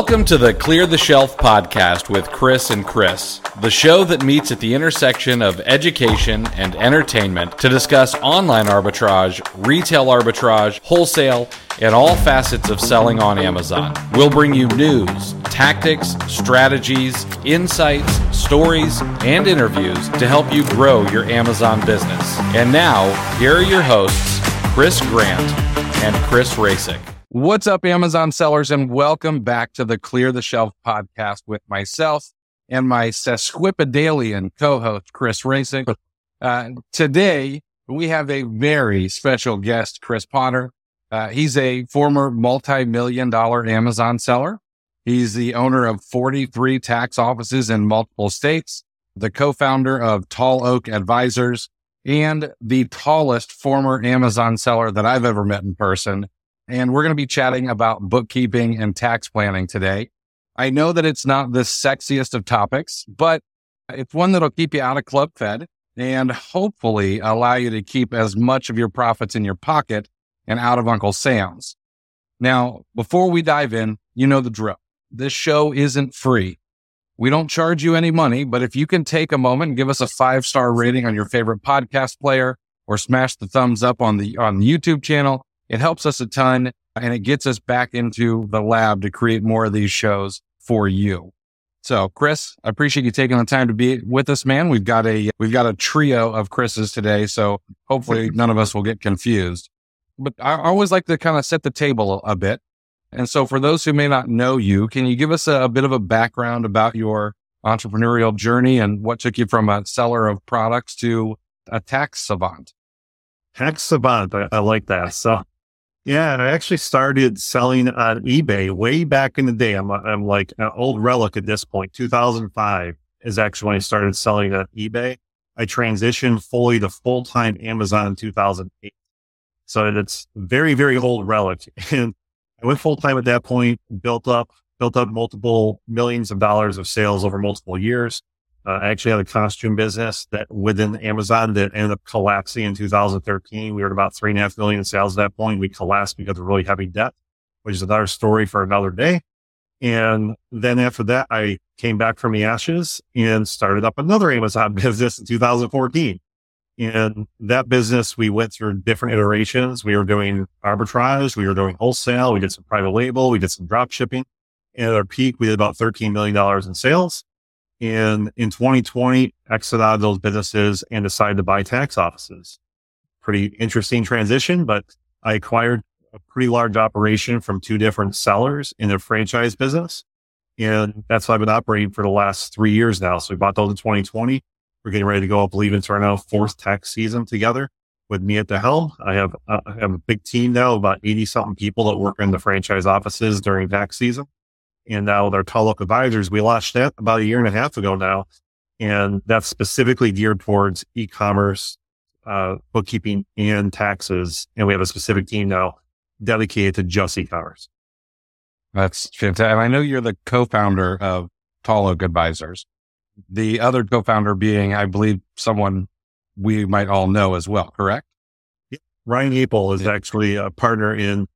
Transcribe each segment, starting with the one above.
Welcome to the Clear the Shelf podcast with Chris and Chris, the show that meets at the intersection of education and entertainment to discuss online arbitrage, retail arbitrage, wholesale, and all facets of selling on Amazon. We'll bring you news, tactics, strategies, insights, stories, and interviews to help you grow your Amazon business. And now, here are your hosts, Chris Grant and Chris Rasick. What's up, Amazon sellers, and welcome back to the Clear the Shelf podcast with myself and my sesquipedalian co-host, Chris Rasick. Uh, today, we have a very special guest, Chris Potter. Uh, he's a former multi-million dollar Amazon seller. He's the owner of 43 tax offices in multiple states, the co-founder of Tall Oak Advisors, and the tallest former Amazon seller that I've ever met in person and we're going to be chatting about bookkeeping and tax planning today. I know that it's not the sexiest of topics, but it's one that'll keep you out of club fed and hopefully allow you to keep as much of your profits in your pocket and out of Uncle Sam's. Now, before we dive in, you know the drill. This show isn't free. We don't charge you any money, but if you can take a moment and give us a five star rating on your favorite podcast player or smash the thumbs up on the, on the YouTube channel, it helps us a ton and it gets us back into the lab to create more of these shows for you. So, Chris, I appreciate you taking the time to be with us, man. We've got a we've got a trio of Chris's today, so hopefully none of us will get confused. But I always like to kind of set the table a, bit. And so, for those who may not know you, can you give us a, a bit of a background about your entrepreneurial journey and what took you from a seller of products to a tax savant? Tax savant, I, I like that. So, yeah, and I actually started selling on eBay way back in the day. I'm, I'm like an old relic at this point. 2005 is actually when I started selling on eBay. I transitioned fully to full time Amazon in 2008. So it's very, very old relic. And I went full time at that point, built up, built up multiple millions of dollars of sales over multiple years. Uh, I actually had a costume business that within Amazon that ended up collapsing in 2013. We were at about three and a half million in sales at that point. We collapsed because of really heavy debt, which is another story for another day. And then after that, I came back from the ashes and started up another Amazon business in 2014. And that business, we went through different iterations. We were doing arbitrage. We were doing wholesale. We did some private label. We did some drop shipping. And at our peak, we did about $13 million in sales. And in 2020, exited out of those businesses and decided to buy tax offices. Pretty interesting transition, but I acquired a pretty large operation from two different sellers in their franchise business. And that's what I've been operating for the last three years now. So we bought those in 2020. We're getting ready to go, I believe, into our now fourth tax season together with me at the helm. I have, uh, I have a big team now, about 80 something people that work in the franchise offices during tax season. And now with our Tall Oak Advisors, we launched that about a year and a half ago now. And that's specifically geared towards e-commerce, uh, bookkeeping and taxes. And we have a specific team now dedicated to just e-commerce. That's fantastic. And I know you're the co-founder of Tall Oak Advisors. The other co-founder being, I believe, someone we might all know as well, correct? Yeah. Ryan Apel is actually a partner in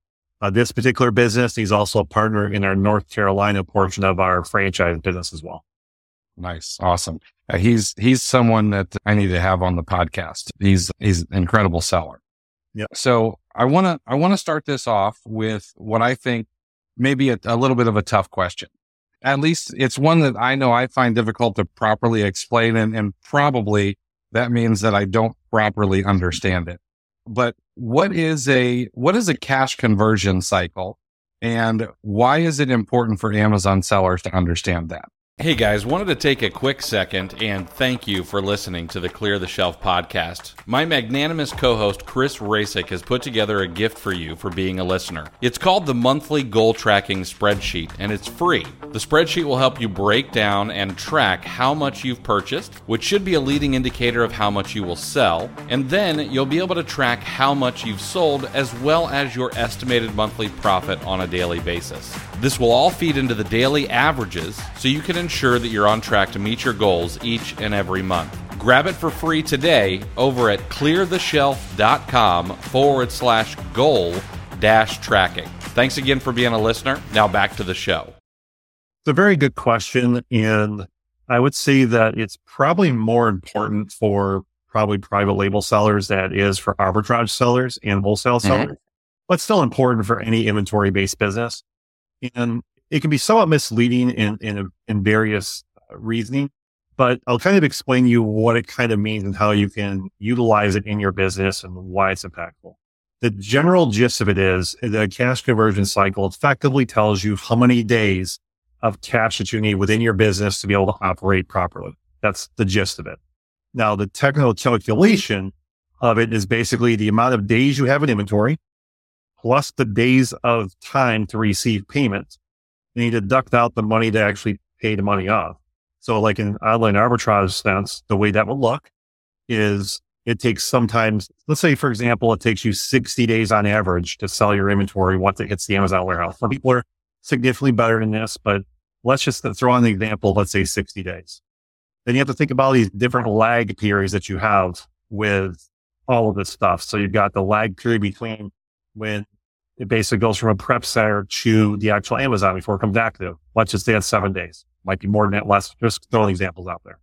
uh, this particular business. He's also a partner in our North Carolina portion of our franchise business as well. Nice. Awesome. Uh, he's, he's someone that I need to have on the podcast. He's, he's an incredible seller. Yeah. So I want to, I want to start this off with what I think maybe a, a little bit of a tough question. At least it's one that I know I find difficult to properly explain and, and probably that means that I don't properly understand it but what is a what is a cash conversion cycle and why is it important for Amazon sellers to understand that? Hey guys, wanted to take a quick second and thank you for listening to the Clear the Shelf podcast. My magnanimous co host Chris Rasick has put together a gift for you for being a listener. It's called the Monthly Goal Tracking Spreadsheet, and it's free. The spreadsheet will help you break down and track how much you've purchased, which should be a leading indicator of how much you will sell, and then you'll be able to track how much you've sold as well as your estimated monthly profit on a daily basis. This will all feed into the daily averages so you can ensure that you're on track to meet your goals each and every month. Grab it for free today over at cleartheshelf.com forward slash goal dash tracking. Thanks again for being a listener. Now back to the show. It's a very good question. And I would say that it's probably more important for probably private label sellers that is for arbitrage sellers and wholesale mm-hmm. sellers, but still important for any inventory based business. And it can be somewhat misleading in, in, in various uh, reasoning, but I'll kind of explain to you what it kind of means and how you can utilize it in your business and why it's impactful. The general gist of it is the cash conversion cycle effectively tells you how many days of cash that you need within your business to be able to operate properly. That's the gist of it. Now, the technical calculation of it is basically the amount of days you have in inventory plus the days of time to receive payment. And you deduct out the money to actually pay the money off. So like in online arbitrage sense, the way that would look is it takes sometimes, let's say, for example, it takes you 60 days on average to sell your inventory once it hits the Amazon warehouse. Some people are significantly better than this, but let's just throw on the example, let's say 60 days. Then you have to think about these different lag periods that you have with all of this stuff. So you've got the lag period between when it basically goes from a prep center to the actual Amazon before it comes active. Let's just say it's seven days. Might be more than that, less. Just throwing examples out there.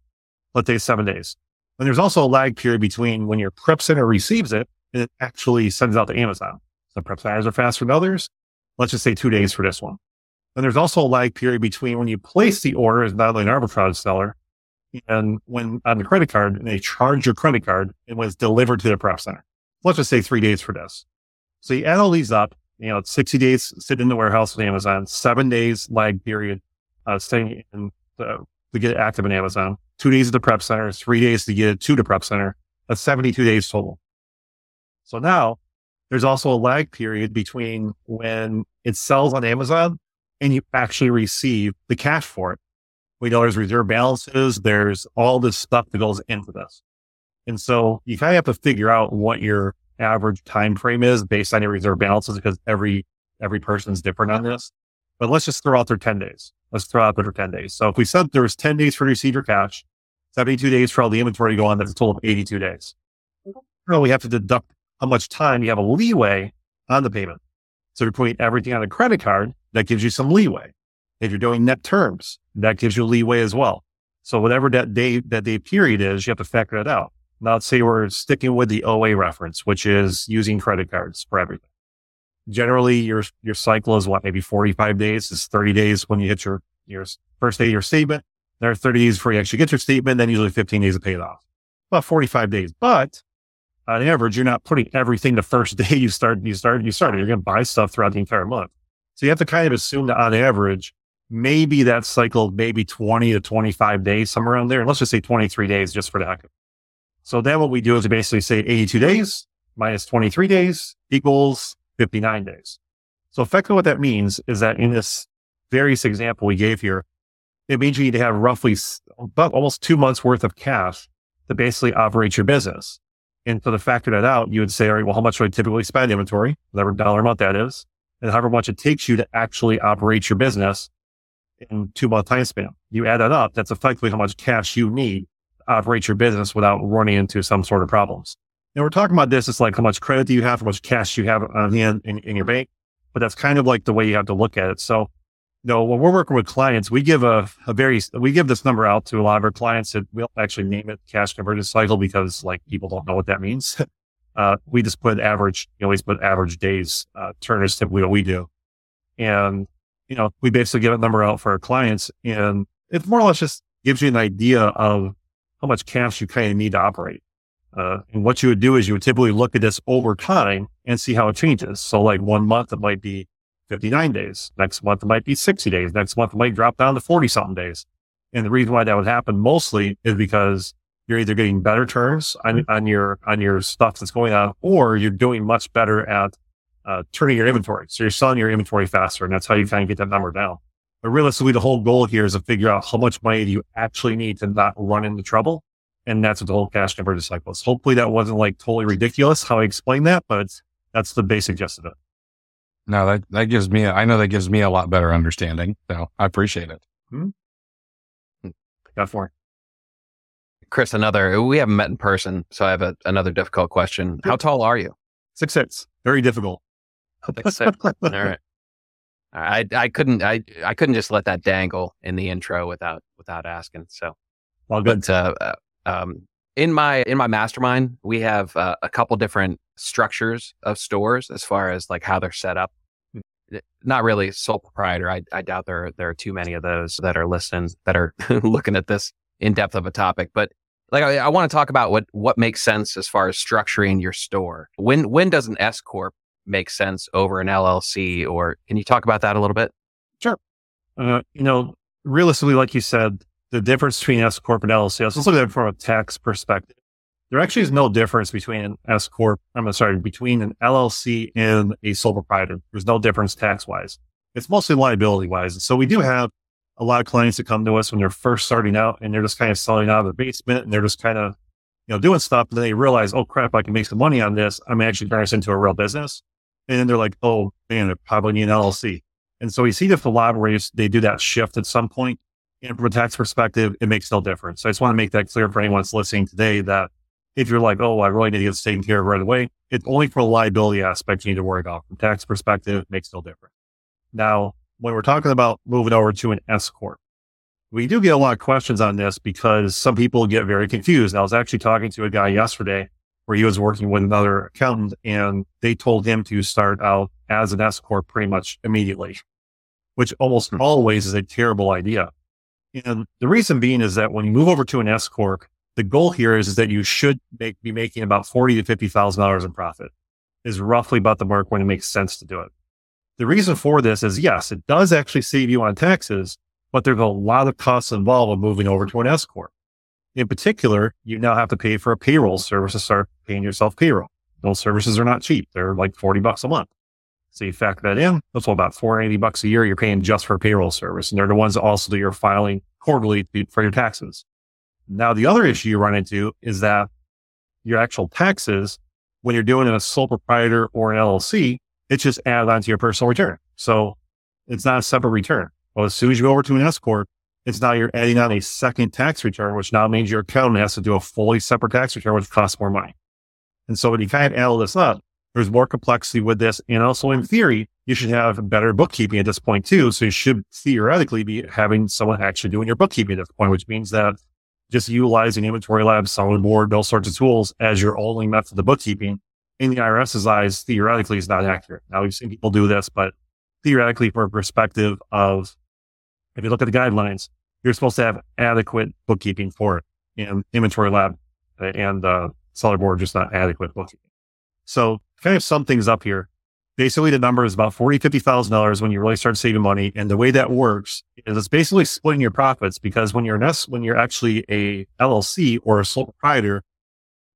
Let's say seven days. And there's also a lag period between when your prep center receives it and it actually sends out to Amazon. Some prep centers are faster than others. Let's just say two days for this one. And there's also a lag period between when you place the order as not only an arbitrage seller and when on the credit card and they charge your credit card and when it's delivered to the prep center. Let's just say three days for this. So you add all these up, you know, 60 days sit in the warehouse with Amazon, seven days lag period, uh, staying in the, to get active in Amazon two days at the prep center, three days to get to the prep center. That's 72 days total. So now there's also a lag period between when it sells on Amazon and you actually receive the cash for it. We know there's reserve balances. There's all this stuff that goes into this. And so you kind of have to figure out what your average time frame is based on your reserve balances because every, every person's different on this. But let's just throw out their 10 days. Let's throw out their 10 days. So if we said there was 10 days for your cash, 72 days for all the inventory to go on. That's a total of 82 days. Well, we have to deduct how much time you have a leeway on the payment. So you're putting everything on a credit card, that gives you some leeway. If you're doing net terms, that gives you leeway as well. So whatever that day, that day period is, you have to factor that out. Now let's say we're sticking with the OA reference, which is using credit cards for everything. Generally, your, your cycle is what, maybe 45 days. It's 30 days when you hit your, your first day of your statement. There are 30 days before you actually get your statement, then usually 15 days to pay it off. About 45 days. But on average, you're not putting everything the first day you start, you start, you started. You're going to buy stuff throughout the entire month. So you have to kind of assume that on average, maybe that cycle, maybe 20 to 25 days, somewhere around there. And let's just say 23 days just for the heck of it. So then what we do is we basically say 82 days minus 23 days equals 59 days. So effectively what that means is that in this various example we gave here, it means you need to have roughly about almost two months worth of cash to basically operate your business. And so to factor that out, you would say, all right, well, how much do I typically spend inventory, whatever dollar amount that is, and however much it takes you to actually operate your business in two month time span. You add that up, that's effectively how much cash you need operate your business without running into some sort of problems. And we're talking about this, it's like how much credit do you have, how much cash you have on hand in, in your bank. But that's kind of like the way you have to look at it. So no, when we're working with clients, we give a, a very, we give this number out to a lot of our clients that we'll actually name it cash conversion cycle because like people don't know what that means. uh, we just put average, you know, just put average days, uh, turn is typically what we do. And, you know, we basically give a number out for our clients and it more or less just gives you an idea of how much cash you kind of need to operate. Uh, and what you would do is you would typically look at this over time and see how it changes. So like one month, it might be 59 days. Next month, it might be 60 days. Next month, it might drop down to 40 something days. And the reason why that would happen mostly is because you're either getting better terms on, mm-hmm. on your, on your stuff that's going on, or you're doing much better at, uh, turning your inventory. So you're selling your inventory faster. And that's how you kind of get that number down. But realistically, the whole goal here is to figure out how much money do you actually need to not run into trouble. And that's what the whole cash conversion cycle is. Hopefully that wasn't like totally ridiculous how I explained that, but that's the basic gist of it. No, that, that gives me, I know that gives me a lot better understanding. So I appreciate it. Hmm. Got four. Chris, another, we haven't met in person. So I have a, another difficult question. How tall are you? Six, six. Very difficult. Six, six. All right. I I couldn't I I couldn't just let that dangle in the intro without without asking. So, Well, good. but uh, uh, um, in my in my mastermind, we have uh, a couple different structures of stores as far as like how they're set up. Not really sole proprietor. I, I doubt there there are too many of those that are listening that are looking at this in depth of a topic. But like I, I want to talk about what what makes sense as far as structuring your store. When when does an S corp make sense over an LLC? Or can you talk about that a little bit? Sure. Uh, you know, realistically, like you said, the difference between S corp and LLC. Let's look at it from a tax perspective. There actually is no difference between an S corp. I'm sorry, between an LLC and a sole proprietor. There's no difference tax wise. It's mostly liability wise. So we do have a lot of clients that come to us when they're first starting out and they're just kind of selling out of their basement and they're just kind of, you know, doing stuff. And then they realize, oh crap, I can make some money on this. I'm actually turning this into a real business. And then they're like, oh man, I probably need an LLC. And so we see lot where they do that shift at some point. And from a tax perspective, it makes no difference. So I just want to make that clear for anyone that's listening today that if you're like, oh, I really need to get this taken care of right away, it's only for a liability aspect you need to worry about. From tax perspective, it makes no difference. Now, when we're talking about moving over to an S corp, we do get a lot of questions on this because some people get very confused. I was actually talking to a guy yesterday where he was working with another accountant and they told him to start out as an S corp pretty much immediately, which almost hmm. always is a terrible idea. And the reason being is that when you move over to an S corp, the goal here is, is that you should make, be making about forty to fifty thousand dollars in profit. Is roughly about the mark when it makes sense to do it. The reason for this is yes, it does actually save you on taxes, but there's a lot of costs involved with moving over to an S corp. In particular, you now have to pay for a payroll service to start paying yourself payroll. Those services are not cheap; they're like forty bucks a month. So you factor that in, that's about 480 bucks a year you're paying just for a payroll service. And they're the ones that also do your filing quarterly for your taxes. Now, the other issue you run into is that your actual taxes, when you're doing it a sole proprietor or an LLC, it's just added onto your personal return. So it's not a separate return. Well, as soon as you go over to an S corp, it's now you're adding on a second tax return, which now means your accountant has to do a fully separate tax return, which costs more money. And so when you kind of add all this up, there's more complexity with this. And also in theory, you should have better bookkeeping at this point too. So you should theoretically be having someone actually doing your bookkeeping at this point, which means that just utilizing inventory labs, Sellerboard, those sorts of tools as your only method of bookkeeping in the IRS's eyes, theoretically is not accurate. Now we've seen people do this, but theoretically from a perspective of, if you look at the guidelines, you're supposed to have adequate bookkeeping for it and InventoryLab and, uh, Sellerboard, just not adequate bookkeeping. So kind of sum things up here. Basically, the number is about forty, fifty thousand dollars when you really start saving money. And the way that works is it's basically splitting your profits because when you're an S, when you're actually a LLC or a sole proprietor,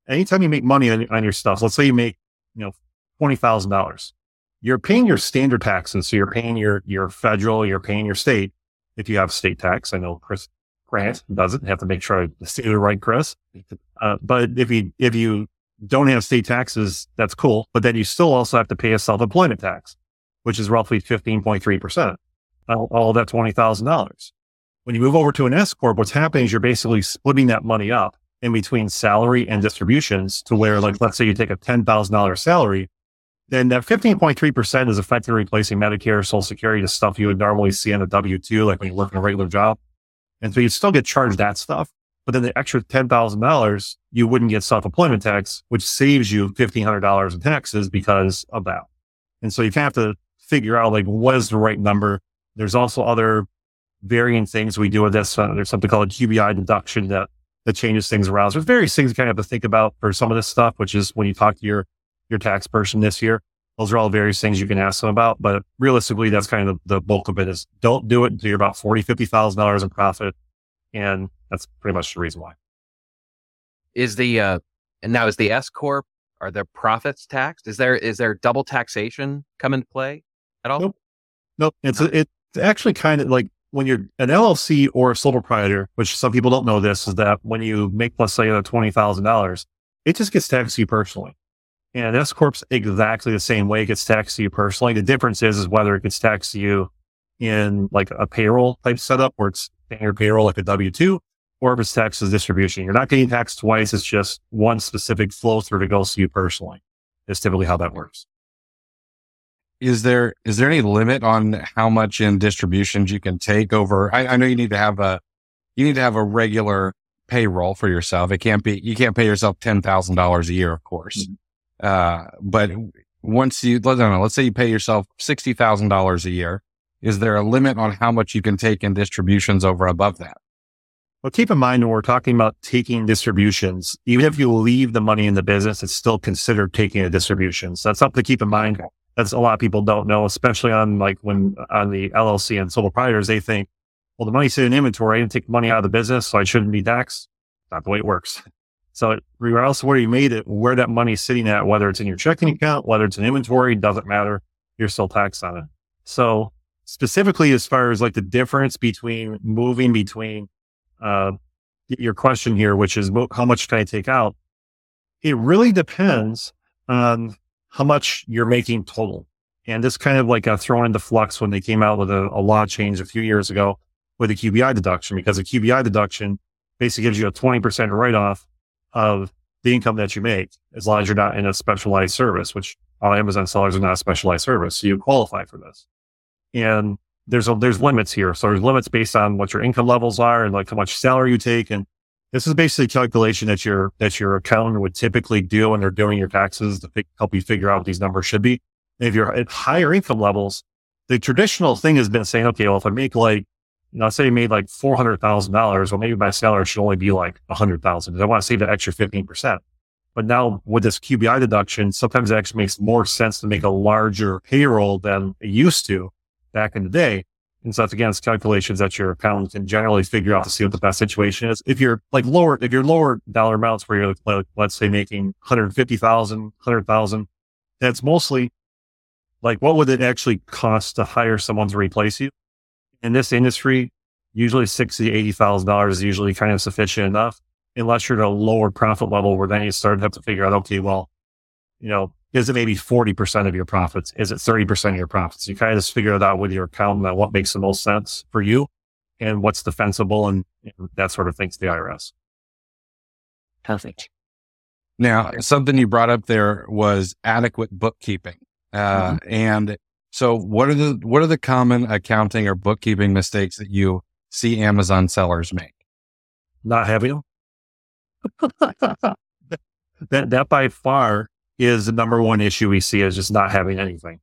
anytime you make money on, on your stuff, let's say you make, you know, twenty thousand dollars, you're paying your standard taxes. So you're paying your your federal, you're paying your state. If you have state tax, I know Chris Grant doesn't have to make sure I say the right, Chris. Uh, but if you if you don't have state taxes, that's cool. But then you still also have to pay a self-employment tax, which is roughly 15.3%. All, all that $20,000. When you move over to an S corp, what's happening is you're basically splitting that money up in between salary and distributions to where, like, let's say you take a $10,000 salary, then that 15.3% is effectively replacing Medicare, Social Security, the stuff you would normally see on a W 2, like when you work in a regular job. And so you still get charged that stuff. But then the extra $10,000, you wouldn't get self-employment tax, which saves you $1,500 in taxes because of that. And so you kind of have to figure out like, what is the right number? There's also other varying things we do with this. Uh, there's something called a QBI deduction that, that changes things around. So there's various things you kind of have to think about for some of this stuff, which is when you talk to your, your tax person this year, those are all various things you can ask them about. But realistically, that's kind of the, the bulk of it is don't do it until you're about forty, fifty thousand dollars in profit. And that's pretty much the reason why. Is the uh, and now is the S corp are their profits taxed? Is there is there double taxation come into play at all? Nope. Nope. It's it's actually kind of like when you're an LLC or a sole proprietor, which some people don't know this, is that when you make let's say twenty thousand dollars, it just gets taxed to you personally. And S corp's exactly the same way it gets taxed to you personally. The difference is is whether it gets taxed to you in like a payroll type setup where it's your payroll like a W two, or if it's taxed as distribution. You're not getting taxed twice. It's just one specific flow through that goes to you personally. Is typically how that works. is there is there any limit on how much in distributions you can take over? I, I know you need to have a you need to have a regular payroll for yourself. It can't be you can't pay yourself ten thousand dollars a year, of course. Mm-hmm. Uh, but once you let know, let's say you pay yourself sixty thousand dollars a year, is there a limit on how much you can take in distributions over above that? Well, keep in mind when we're talking about taking distributions, even if you leave the money in the business, it's still considered taking a distribution. So that's something to keep in mind. That's a lot of people don't know, especially on like when on the LLC and sole proprietors, they think, well, the money's in inventory. I didn't take money out of the business, so I shouldn't be taxed. Not the way it works. So regardless of where you made it, where that money's sitting at, whether it's in your checking account, whether it's in inventory, doesn't matter. You're still taxed on it. So specifically, as far as like the difference between moving between, uh, your question here, which is how much can I take out? It really depends on how much you're making total. And this kind of like got thrown into flux when they came out with a, a law change a few years ago with a QBI deduction because a QBI deduction basically gives you a 20% write off of the income that you make as long as you're not in a specialized service, which all Amazon sellers are not a specialized service. So you qualify for this. And there's a, there's limits here. So there's limits based on what your income levels are and like how much salary you take. And this is basically a calculation that your, that your accountant would typically do when they're doing your taxes to help you figure out what these numbers should be. And if you're at higher income levels, the traditional thing has been saying, okay, well, if I make like know, say you made like four hundred thousand dollars, well, maybe my salary should only be like a hundred thousand. I want to save that extra fifteen percent. But now with this QBI deduction, sometimes it actually makes more sense to make a larger payroll than it used to back in the day. And so that's again, it's calculations that your accountant can generally figure out to see what the best situation is. If you're like lower, if you're lower dollar amounts where you're like, let's say making 150,000, 100,000, that's mostly like, what would it actually cost to hire someone to replace you? In this industry, usually sixty, eighty thousand dollars is usually kind of sufficient enough, unless you're at a lower profit level where then you start to have to figure out, okay, well, you know, is it maybe forty percent of your profits? Is it thirty percent of your profits? You kind of just figure it out with your accountant on what makes the most sense for you and what's defensible and, and that sort of thing to the IRS. Perfect. Now, something you brought up there was adequate bookkeeping. Uh, mm-hmm. And so what are the what are the common accounting or bookkeeping mistakes that you see Amazon sellers make? Not having them. that that by far is the number one issue we see is just not having anything.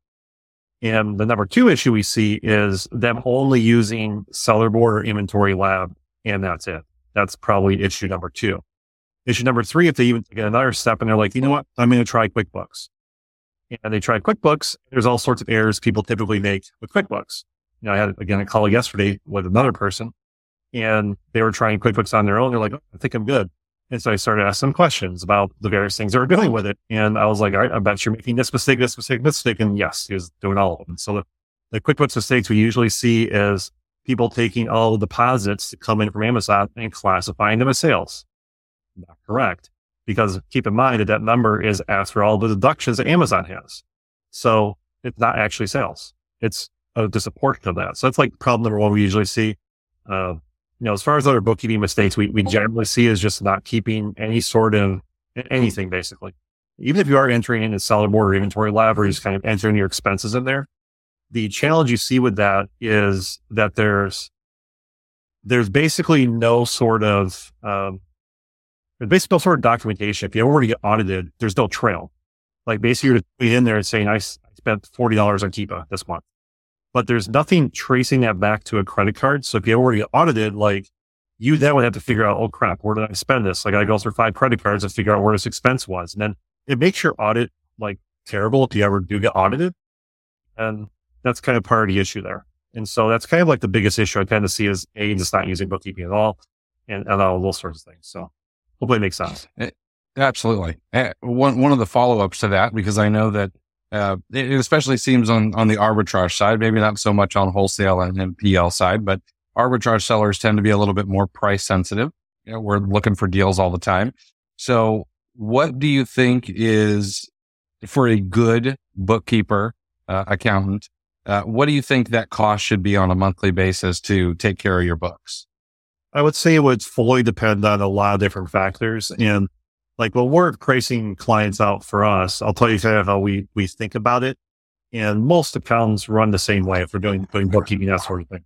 And the number two issue we see is them only using Sellerboard or InventoryLab, and that's it. That's probably issue number two. Issue number three, if they even get another step and they're like, you know what, I'm going to try QuickBooks and they tried QuickBooks. There's all sorts of errors people typically make with QuickBooks. You know, I had again a call yesterday with another person and they were trying QuickBooks on their own. They're like, oh, I think I'm good. And so I started asking questions about the various things they were doing with it. And I was like, all right, I bet you're making this mistake, this mistake, this mistake. And yes, he was doing all of them. So the, the QuickBooks mistakes we usually see is people taking all the deposits that come in from Amazon and classifying them as sales. Not correct because keep in mind that that number is after all the deductions that Amazon has. So it's not actually sales. It's a, a of that. So that's like problem number one we usually see. Uh, you know, as far as other bookkeeping mistakes, we, we generally see is just not keeping any sort of anything basically. Even if you are entering in a Sellerboard or InventoryLab or just kind of entering your expenses in there, the challenge you see with that is that there's, there's basically no sort of, um, there's basically no sort of documentation. If you already get audited, there's no trail. Like basically you're just in there and saying, I spent $40 on Keepa this month, but there's nothing tracing that back to a credit card. So if you already get audited, like you then would have to figure out, oh crap, where did I spend this? Like I go through five credit cards and figure out where this expense was. And then it makes your audit like terrible if you ever do get audited. And that's kind of part of the issue there. And so that's kind of like the biggest issue I kind of see is A, just not using bookkeeping at all and, and all those sorts of things. So Hopefully, it makes sense. Eh, absolutely. Eh, one one of the follow ups to that, because I know that uh, it especially seems on on the arbitrage side, maybe not so much on wholesale and, and PL side, but arbitrage sellers tend to be a little bit more price sensitive. You know, we're looking for deals all the time. So, what do you think is for a good bookkeeper, uh, accountant? Uh, what do you think that cost should be on a monthly basis to take care of your books? I would say it would fully depend on a lot of different factors. And like when we're pricing clients out for us, I'll tell you kind of how we, we think about it And most accountants run the same way if they're doing, doing bookkeeping, that sort of thing.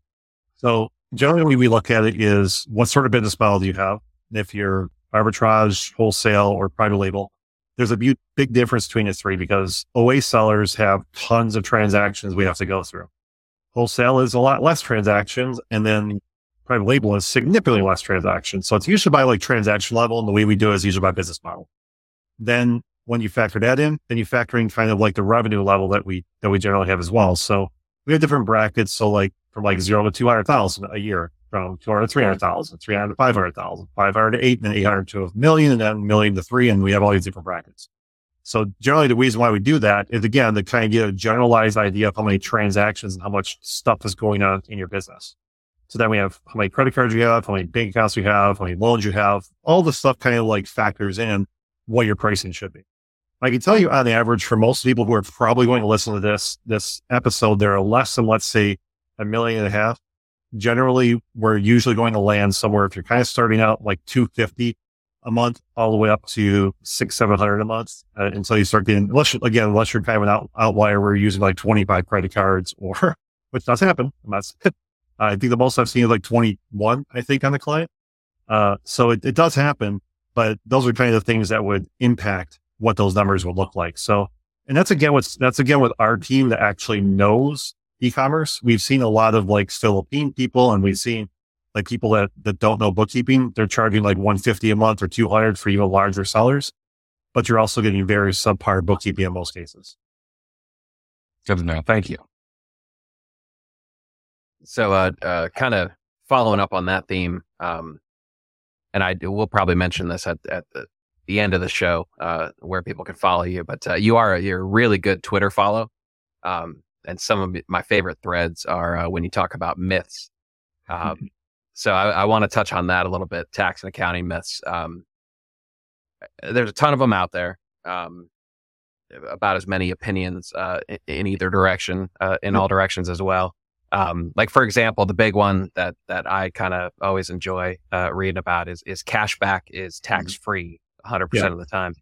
So generally we look at it is what sort of business model do you have? If you're arbitrage, wholesale, or private label, there's a big difference between the three because OA sellers have tons of transactions we have to go through. Wholesale is a lot less transactions, and then private label is significantly less transactions. So it's usually by like transaction level, and the way we do it is usually by business model. Then when you factor that in, then you factor in kind of like the revenue level that we that we generally have as well. So we have different brackets. So like from like zero to two hundred thousand a year, from 200 to 300,000, 300 to 500,000, 500 to 8, and then 800 to a million, and then million to three. And we have all these different brackets. So generally the reason why we do that is again, to kind of get a generalized idea of how many transactions and how much stuff is going on in your business. So then we have how many credit cards you have, how many bank accounts you have, how many loans you have, all the stuff kind of like factors in what your pricing should be. I can tell you on the average for most people who are probably going to listen to this, this episode, there are less than, let's say, a million and a half generally we're usually going to land somewhere if you're kind of starting out like 250 a month all the way up to six, 700 a month uh, until you start getting, unless again, unless you're kind of an out, outlier you're using like 25 credit cards or, which does happen. I think the most I've seen is like 21, I think on the client. Uh, so it, it does happen, but those are kind of the things that would impact what those numbers would look like. So, and that's again, what's, that's again with our team that actually knows e-commerce. We've seen a lot of like Philippine people and we've seen like people that, that don't know bookkeeping. They're charging like 150 a month or 200 for even larger sellers, but you're also getting very subpar bookkeeping in most cases. Good to know. Thank you. So, uh, uh, kind of following up on that theme, um, and I will probably mention this at, at the, the end of the show, uh, where people can follow you, but, uh, you are, you're a really good Twitter follow. Um, and some of my favorite threads are uh, when you talk about myths. Um, so I, I want to touch on that a little bit. Tax and accounting myths. Um, there's a ton of them out there. Um, about as many opinions uh, in, in, either direction, uh, in all directions as well. Um, like for example, the big one that that I kind of always enjoy uh, reading about is is cashback is tax free 100 percent of the time.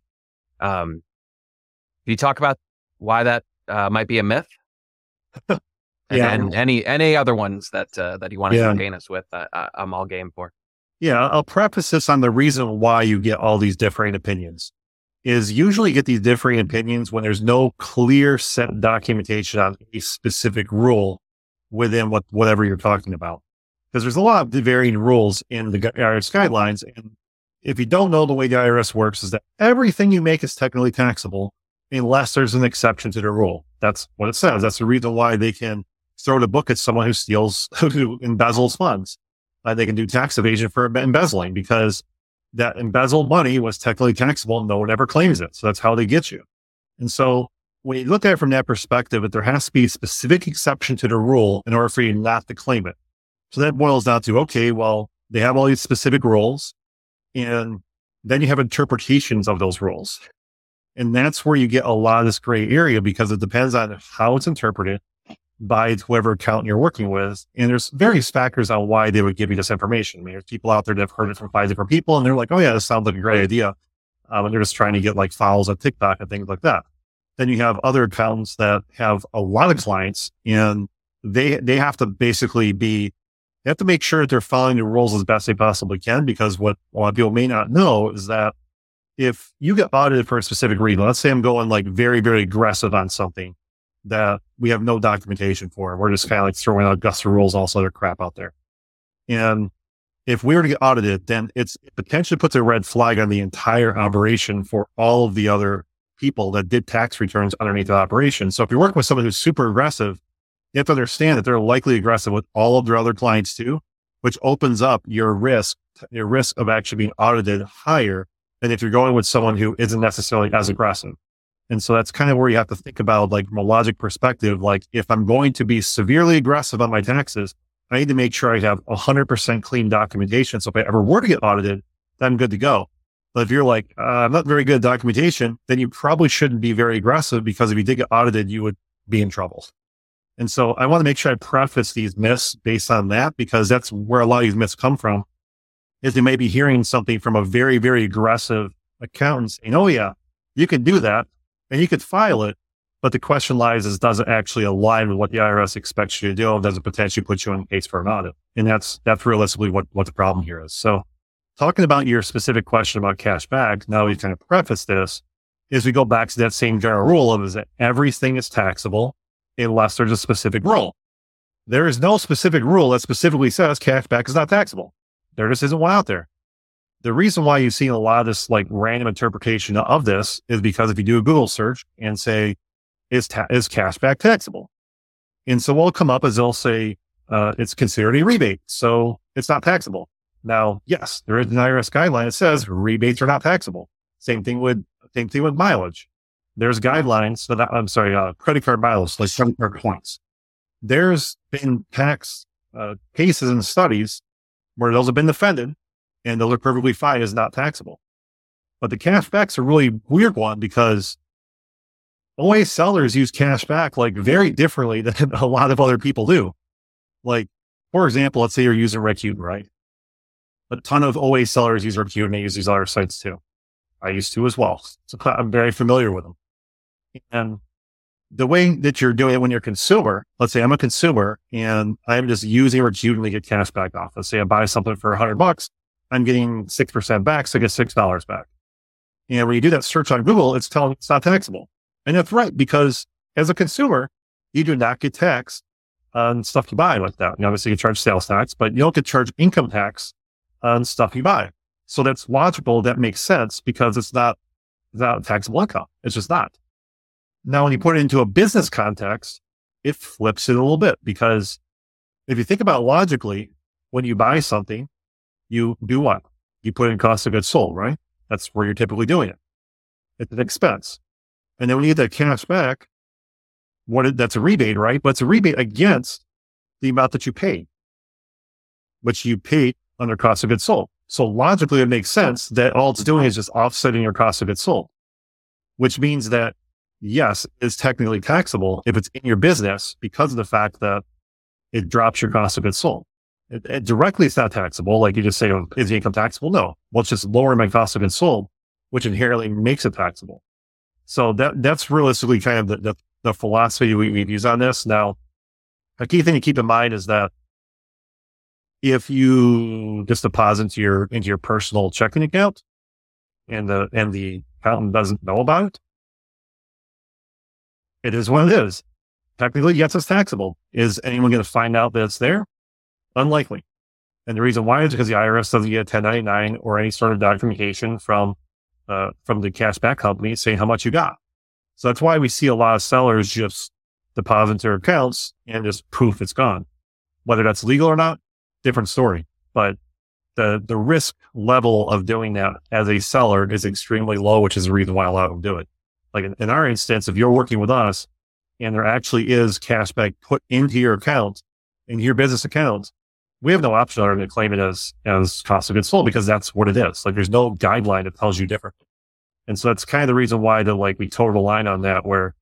Um, can you talk about why that uh, might be a myth? and, yeah. and any any other ones that uh, that you want to yeah. entertain us with, uh, I'm all game for. Yeah, I'll preface this on the reason why you get all these differing opinions. Is usually get these differing opinions when there's no clear set documentation on a specific rule within what whatever you're talking about. Because there's a lot of varying rules in the IRS guidelines, and if you don't know the way the IRS works, is that everything you make is technically taxable unless there's an exception to the rule. That's what it says. That's the reason why they can throw the book at someone who steals, who embezzles funds. Uh, they can do tax evasion for embezzling because that embezzled money was technically taxable. And no one ever claims it. So that's how they get you. And so when you look at it from that perspective, that there has to be a specific exception to the rule in order for you not to claim it. So that boils down to, okay, well, they have all these specific rules and then you have interpretations of those rules. And that's where you get a lot of this gray area because it depends on how it's interpreted by whoever accountant you're working with. And there's various factors on why they would give you this information. I mean, there's people out there that have heard it from five different people and they're like, oh yeah, this sounds like a great idea. Um, and they're just trying to get like files on TikTok and things like that. Then you have other accountants that have a lot of clients and they, they have to basically be, they have to make sure that they're following the rules as best they possibly can because what a lot of people may not know is that if you get audited for a specific reason, let's say I'm going like very, very aggressive on something that we have no documentation for. We're just kind of like throwing out Augusta rules, all this other crap out there. And if we were to get audited, then it's it potentially puts a red flag on the entire operation for all of the other people that did tax returns underneath the operation. So if you're working with someone who's super aggressive, you have to understand that they're likely aggressive with all of their other clients too, which opens up your risk, your risk of actually being audited higher than if you're going with someone who isn't necessarily as aggressive. And so that's kind of where you have to think about, like, from a logic perspective, like, if I'm going to be severely aggressive on my taxes, I need to make sure I have 100% clean documentation. So if I ever were to get audited, then I'm good to go. But if you're like, uh, I'm not very good at documentation, then you probably shouldn't be very aggressive because if you did get audited, you would be in trouble. And so I want to make sure I preface these myths based on that because that's where a lot of these myths come from is they may be hearing something from a very, very aggressive accountant saying, Oh yeah, you can do that and you could file it, But the question lies is, does it actually align with what the IRS expects you to do? Does it potentially put you in case for an audit? And that's, that's realistically what, what the problem here is. So talking about your specific question about cash back, now we kind of preface this is we go back to that same general rule of is that everything is taxable unless there's a specific rule. There is no specific rule that specifically says cash back is not taxable. There just isn't one out there. The reason why you've seen a lot of this like random interpretation of this is because if you do a Google search and say, is, ta- is cash back taxable? And so what'll come up is they'll say, uh, it's considered a rebate. So it's not taxable. Now, yes, there is an IRS guideline that says rebates are not taxable. Same thing with, same thing with mileage. There's guidelines. So that, I'm sorry, uh, credit card mileage, like credit card points. There's been tax, uh, cases and studies where those have been defended and those are perfectly fine as not taxable. But the cashbacks are really weird one because OA sellers use cashback like very differently than a lot of other people do. Like, for example, let's say you're using Rakuten, right? A ton of OA sellers use Rakuten and they use these other sites too. I used to as well. So I'm very familiar with them. And the way that you're doing it when you're a consumer, let's say I'm a consumer and I'm just using Rakuten to get cash back off. Let's say I buy something for hundred bucks. I'm getting 6% back. So I get $6 back. And when you do that search on Google, it's telling it's not taxable. And that's right, because as a consumer, you do not get taxed on stuff you buy like that. You obviously you charge sales tax, but you don't get charged income tax on stuff you buy. So that's logical. That makes sense because it's not, not taxable income. It's just not. Now, when you put it into a business context, it flips it a little bit because if you think about logically, when you buy something, you do what? You put in cost of goods sold, right? That's where you're typically doing it. It's an expense. And then when you get that cash back, what that's a rebate, right? But it's a rebate against the amount that you paid, which you paid under cost of goods sold. So logically, it makes sense that all it's doing mm-hmm. is just offsetting your cost of goods sold, which means that yes, it's technically taxable if it's in your business because of the fact that it drops your cost of goods sold. It, it directly, it's not taxable. Like you just say, oh, is the income taxable? No. Well, it's just lowering my cost of goods sold, which inherently makes it taxable. So that that's realistically kind of the, the, the philosophy we, we use on this. Now, a key thing to keep in mind is that if you just deposit into your into your personal checking account and the and the accountant doesn't know about it, it is what it is. Technically, yes, it's taxable. Is anyone going to find out that it's there? Unlikely. And the reason why is because the IRS doesn't get a 1099 or any sort of documentation from uh, from the cashback company saying how much you got. So that's why we see a lot of sellers just deposit their accounts and just poof, it's gone. Whether that's legal or not, different story. But the the risk level of doing that as a seller is extremely low, which is the reason why a lot of them do it. Like in, in our instance, if you're working with us and there actually is cash back put into your account, in your business account, we have no option other than to claim it as, as cost of goods sold because that's what it is. Like there's no guideline that tells you different. And so that's kind of the reason why the like we toe the line on that where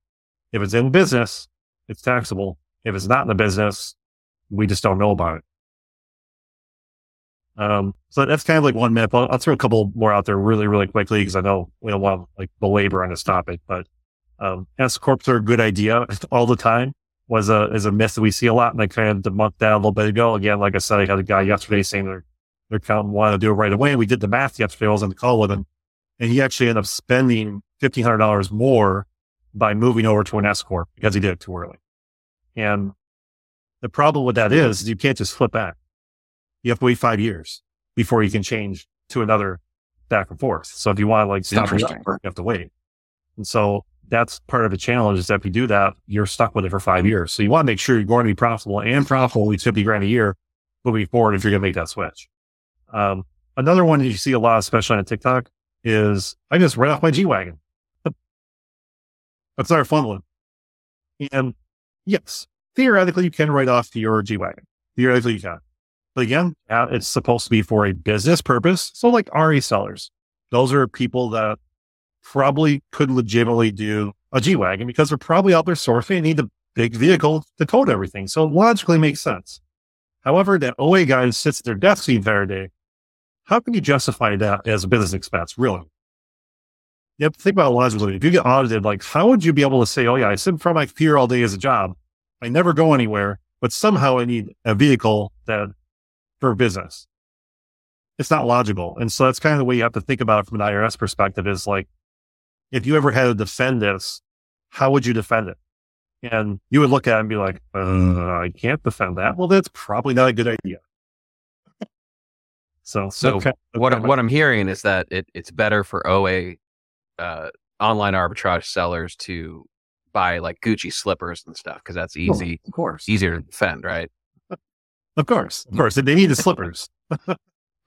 if it's in business, it's taxable. If it's not in the business, we just don't know about it. Um, so that's kind of like one myth. I'll, I'll throw a couple more out there really, really quickly because I know we don't want to like belabor on this topic, but, um, S corps are a good idea all the time was a is a myth that we see a lot, and I kind of debunked that a little bit ago. Again, like I said, I had a guy yesterday saying they're they're counting wanted to do it right away. We did the math yesterday. I was on the call with him, and he actually ended up spending fifteen hundred dollars more by moving over to an S corp because he did it too early. And the problem with that is you can't just flip back. You have to wait five years before you can change to another back and forth. So if you want to like stop, you have to wait. And so that's part of the challenge is that if you do that, you're stuck with it for five years. So you want to make sure you're going to be profitable and profitable with 50 grand a year moving forward if you're going to make that switch. Um, another one that you see a lot, especially on TikTok, is I just write off my G Wagon. That's our fun one. And yes, theoretically, you can write off your G Wagon. Theoretically, you can. But again, it's supposed to be for a business purpose. So like RE sellers, those are people that probably could legitimately do a G Wagon because they're probably out there sourcing and need a big vehicle to tote everything. So it logically makes sense. However, that OA guy sits at their desk the entire day. How can you justify that as a business expense, really? to think about logically. If you get audited, like how would you be able to say, "Oh yeah, I sit in front of my computer all day as a job. I never go anywhere, but somehow I need a vehicle that for business." It's not logical, and so that's kind of the way you have to think about it from an IRS perspective. Is like, if you ever had to defend this, how would you defend it? And you would look at it and be like, uh, I can't defend that. Well, that's probably not a good idea. so, So okay, what okay. what I'm hearing is that it, it's better for OA uh, online arbitrage sellers to buy like Gucci slippers and stuff because that's easy of course, easier to defend, right? Of course, of course. They need the slippers.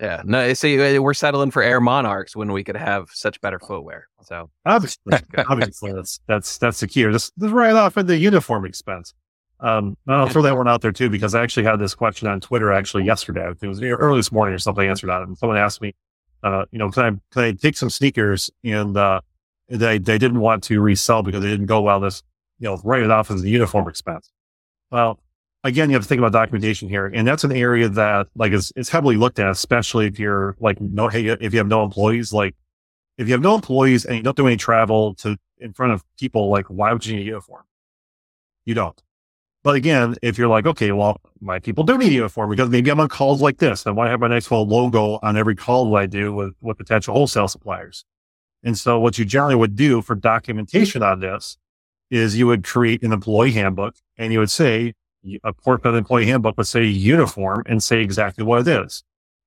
Yeah. No, see, we're settling for Air Monarchs when we could have such better footwear. So Obviously, obviously, that's that's that's the key. Just, just right off of the uniform expense. Um, I'll throw that one out there too because I actually had this question on Twitter actually yesterday. It was early this morning or something. I answered on it, and someone asked me, uh, you know, can I can I take some sneakers and uh, they they didn't want to resell because they didn't go well. This you know, write it off as the uniform expense. Well, again, you have to think about documentation here, and that's an area that like is is heavily looked at, especially if you're like no hey if you have no employees like if you have no employees and you don't do any travel to in front of people, like why would you need a uniform? You don't. But again, if you're like, okay, well, my people do need a uniform because maybe I'm on calls like this, then why have my next whole logo on every call that I do with, with potential wholesale suppliers? And so what you generally would do for documentation on this is you would create an employee handbook and you would say a portion of employee handbook would say uniform and say exactly what it is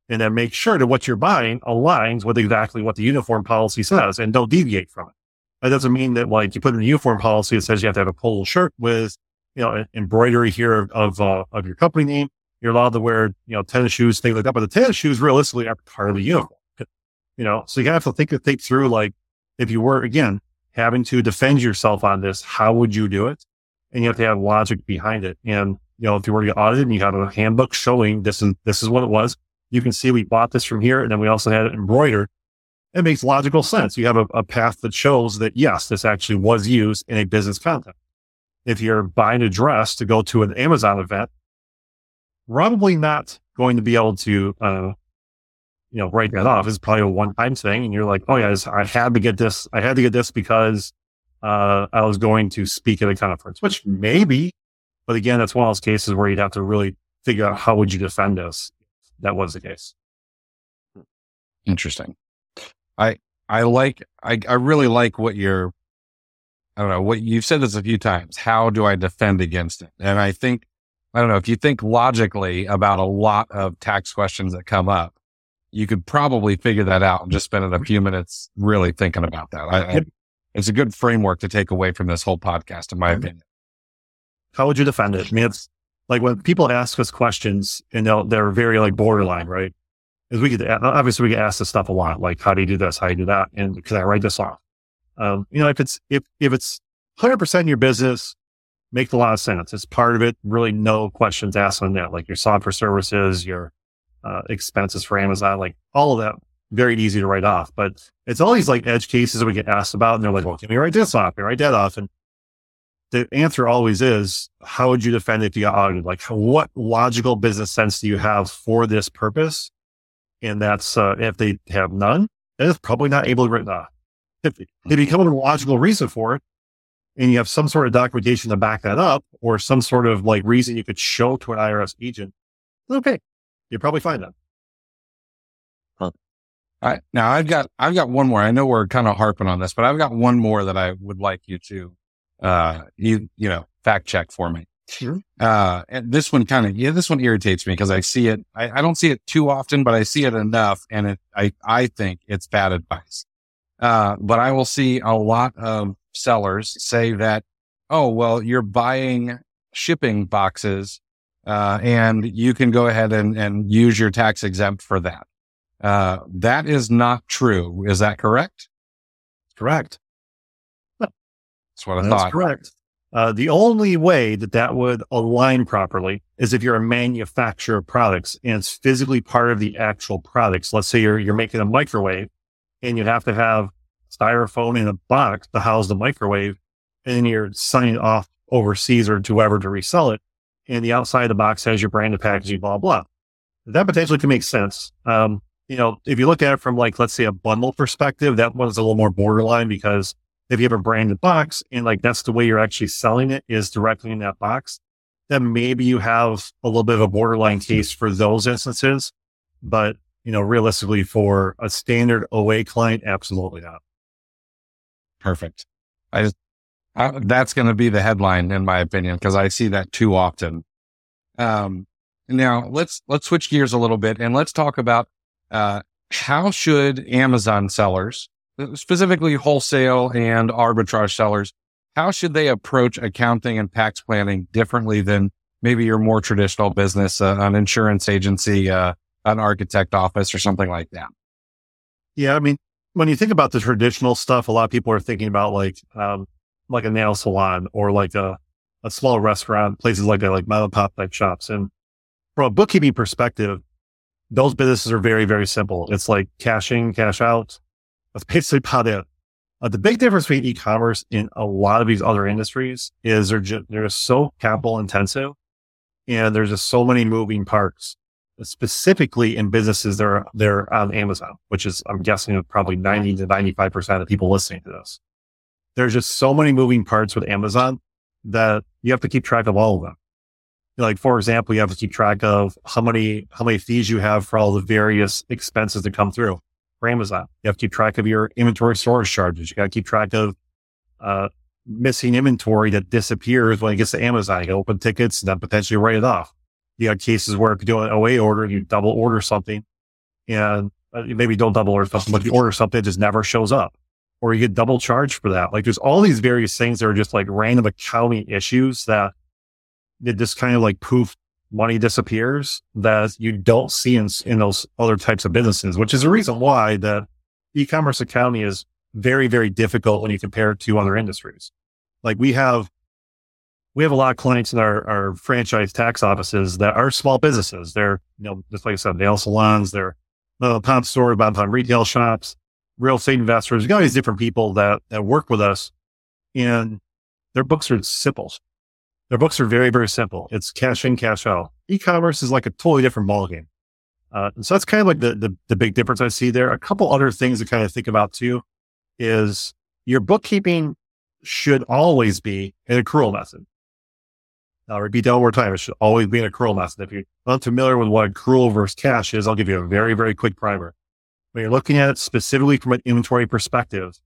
and then make sure that what you're buying aligns with exactly what the uniform policy says and don't deviate from it. That doesn't mean that like you put in a uniform policy that says you have to have a polo shirt with, you know, embroidery here of, uh, of your company name. You're allowed to wear, you know, tennis shoes, things like that. But the tennis shoes realistically are part of the uniform, you know, so you have to think, think through like if you were again having to defend yourself on this, how would you do it? And you have to have logic behind it. And, you know, if you were to get audited and you have a handbook showing this and this is what it was, you can see we bought this from here and then we also had it embroidered. It makes logical sense. You have a, a, path that shows that yes, this actually was used in a business context. If you're buying a dress to go to an Amazon event, probably not going to be able to, uh, you know, write that off. It's probably a one time thing. And you're like, oh yeah, I had to get this. I had to get this because, uh, I was going to speak at a conference, which maybe, but again, that's one of those cases where you'd have to really figure out how would you defend this that was the case. Interesting. I I like I I really like what you're I don't know what you've said this a few times. How do I defend against it? And I think I don't know if you think logically about a lot of tax questions that come up, you could probably figure that out and just spending a few minutes really thinking about that. I, I, it's a good framework to take away from this whole podcast, in my opinion. How would you defend it? I mean, it's like when people ask us questions and they're, they're very like borderline, right? Is we get obviously we get asked this stuff a lot, like how do you do this, how do you do that, and can I write this off? Um, you know, if it's if if it's hundred percent in your business, makes a lot of sense. It's part of it. Really, no questions asked on that. Like your software services, your uh, expenses for Amazon, like all of that, very easy to write off. But it's all these like edge cases that we get asked about, and they're like, "Well, can we write this off? Can we write that off?" And the answer always is, how would you defend it if you got audited? Like, what logical business sense do you have for this purpose? And that's, uh, if they have none, then it's probably not able to write off. If, if you come up with a logical reason for it and you have some sort of documentation to back that up or some sort of like reason you could show to an IRS agent, okay, you'll probably find that. Right. Now I've got, I've got one more. I know we're kind of harping on this, but I've got one more that I would like you to uh, you, you know, fact check for me. Sure. Uh, and this one kind of, yeah, this one irritates me because I see it, I, I, don't see it too often, but I see it enough and it, I, I think it's bad advice. Uh, but I will see a lot of sellers say that, oh, well, you're buying shipping boxes, uh, and you can go ahead and, and use your tax exempt for that. Uh, that is not true. Is that correct? Correct. That's what I That's thought. correct. Uh, the only way that that would align properly is if you're a manufacturer of products and it's physically part of the actual products. Let's say you're, you're making a microwave and you have to have styrofoam in a box to house the microwave and then you're signing off overseas or to whoever to resell it. And the outside of the box has your branded packaging, blah, blah. That potentially can make sense. Um, you know, if you look at it from like, let's say a bundle perspective, that one's a little more borderline because if you have a branded box and like that's the way you're actually selling it is directly in that box, then maybe you have a little bit of a borderline case for those instances. But, you know, realistically for a standard OA client, absolutely not. Perfect. I just, I, that's going to be the headline in my opinion, because I see that too often. Um, now let's, let's switch gears a little bit and let's talk about, uh, how should Amazon sellers, specifically wholesale and arbitrage sellers, how should they approach accounting and tax planning differently than maybe your more traditional business, uh, an insurance agency, uh, an architect office or something like that? Yeah. I mean, when you think about the traditional stuff, a lot of people are thinking about like, um, like a nail salon or like a, a small restaurant, places like that, like mom and pop type shops. And from a bookkeeping perspective, those businesses are very, very simple. It's like cash in, cash out. That's basically about it. Uh, the big difference between e-commerce in a lot of these other industries is they're just, they're just so capital intensive and there's just so many moving parts, specifically in businesses that are, they're on Amazon, which is, I'm guessing probably 90 to 95% of people listening to this. There's just so many moving parts with Amazon that you have to keep track of all of them. Like, for example, you have to keep track of how many, how many fees you have for all the various expenses that come through for Amazon. You have to keep track of your inventory storage charges. You got to keep track of uh, missing inventory that disappears when it gets to Amazon. You open tickets and then potentially write it off. You got cases where if you do an OA order, you double order something and uh, maybe don't double order something, but you order something that just never shows up or you get double charged for that. Like there's all these various things that are just like random accounting issues that it just kind of like poof money disappears that you don't see in, in those other types of businesses, which is a reason why the e-commerce accounting is very, very difficult when you compare it to other industries. Like we have, we have a lot of clients in our, our franchise tax offices that are small businesses. They're, you know, just like I said, nail salons, they're uh, pop stores, pop retail shops, real estate investors. Got all these different people that, that work with us and their books are simple. Their books are very, very simple. It's cash in, cash out. E-commerce is like a totally different ballgame. Uh, so that's kind of like the, the, the big difference I see there. A couple other things to kind of think about too is your bookkeeping should always be an accrual method. I'll repeat that one more time. It should always be an accrual method. If you're unfamiliar with what accrual versus cash is, I'll give you a very, very quick primer. When you're looking at it specifically from an inventory perspective,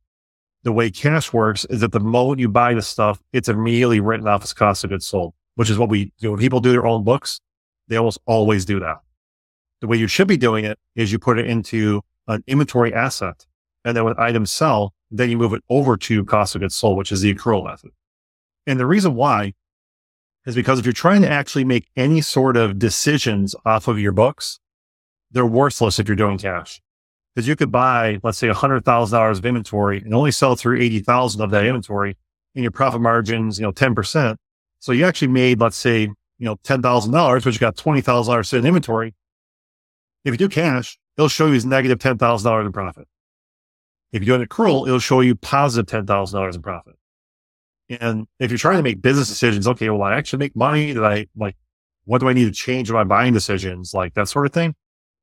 the way cash works is that the moment you buy the stuff, it's immediately written off as cost of goods sold, which is what we do. When people do their own books, they almost always do that. The way you should be doing it is you put it into an inventory asset. And then when items sell, then you move it over to cost of goods sold, which is the accrual method. And the reason why is because if you're trying to actually make any sort of decisions off of your books, they're worthless if you're doing cash. Because you could buy, let's say, $100,000 of inventory and only sell through 80,000 of that inventory and your profit margins, you know, 10%. So you actually made, let's say, you know, $10,000, but you got $20,000 sitting in inventory. If you do cash, it'll show you as negative $10,000 in profit. If you do an accrual, it'll show you positive $10,000 in profit. And if you're trying to make business decisions, okay, well, I actually make money that I like, what do I need to change in my buying decisions? Like that sort of thing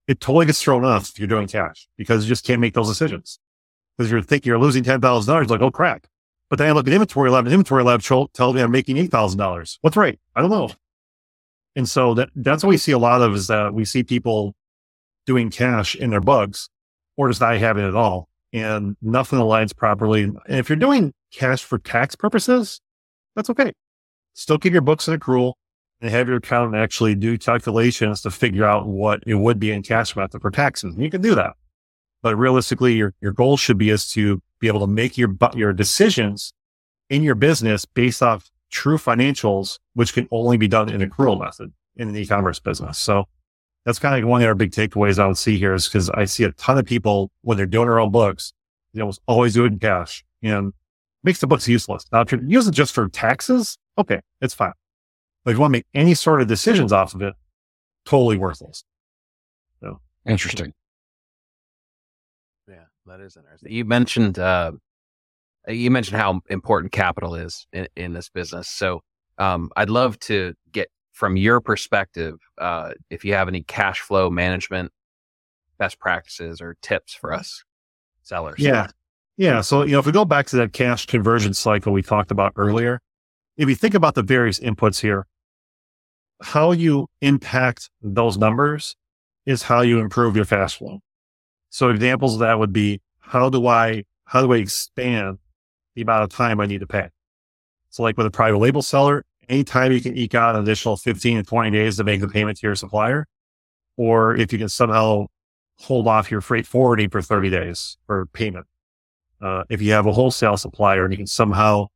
it totally gets thrown off if you're doing cash because you just can't make those decisions. Because you're thinking you're losing $10,000, like, oh crap. But then I look at InventoryLab and InventoryLab tells me I'm making $8,000. What's right? I don't know. And so that, that's what we see a lot of is that we see people doing cash in their bugs or just not having it at all. And nothing aligns properly. And if you're doing cash for tax purposes, that's okay. Still keep your books in accrual and have your accountant actually do calculations to figure out what it would be in cash method for taxes. You can do that. But realistically, your, your goal should be is to be able to make your, your decisions in your business based off true financials, which can only be done in accrual method in an e-commerce business. So that's kind of one of our big takeaways I would see here is because I see a ton of people when they're doing their own books, they almost always do it in cash and makes the books useless. Now, if you're using it just for taxes, okay, it's fine. But if you want to make any sort of decisions off of it, totally worthless. So interesting. Yeah, that is interesting. You mentioned uh, you mentioned how important capital is in, in this business. So um, I'd love to get from your perspective uh, if you have any cash flow management best practices or tips for us sellers. Yeah. Yeah. So, you know, if we go back to that cash conversion cycle we talked about earlier, if you think about the various inputs here, how you impact those numbers is how you improve your cash flow. So examples of that would be how do I, how do I expand the amount of time I need to pay? So like with a private label seller, anytime you can eke out an additional 15 to 20 days to make the payment to your supplier, or if you can somehow hold off your freight forwarding for 30 days for payment. Uh, if you have a wholesale supplier and you can somehow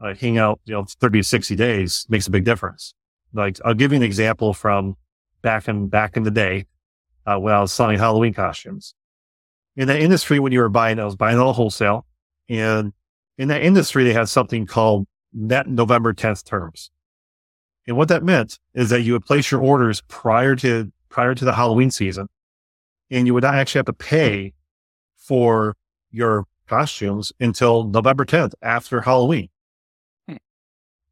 uh, hang out, you know, 30 to 60 days makes a big difference. Like I'll give you an example from back in, back in the day, uh, when I was selling Halloween costumes. In that industry, when you were buying, I was buying all wholesale and in that industry, they had something called net November 10th terms. And what that meant is that you would place your orders prior to, prior to the Halloween season and you would not actually have to pay for your costumes until November 10th after Halloween.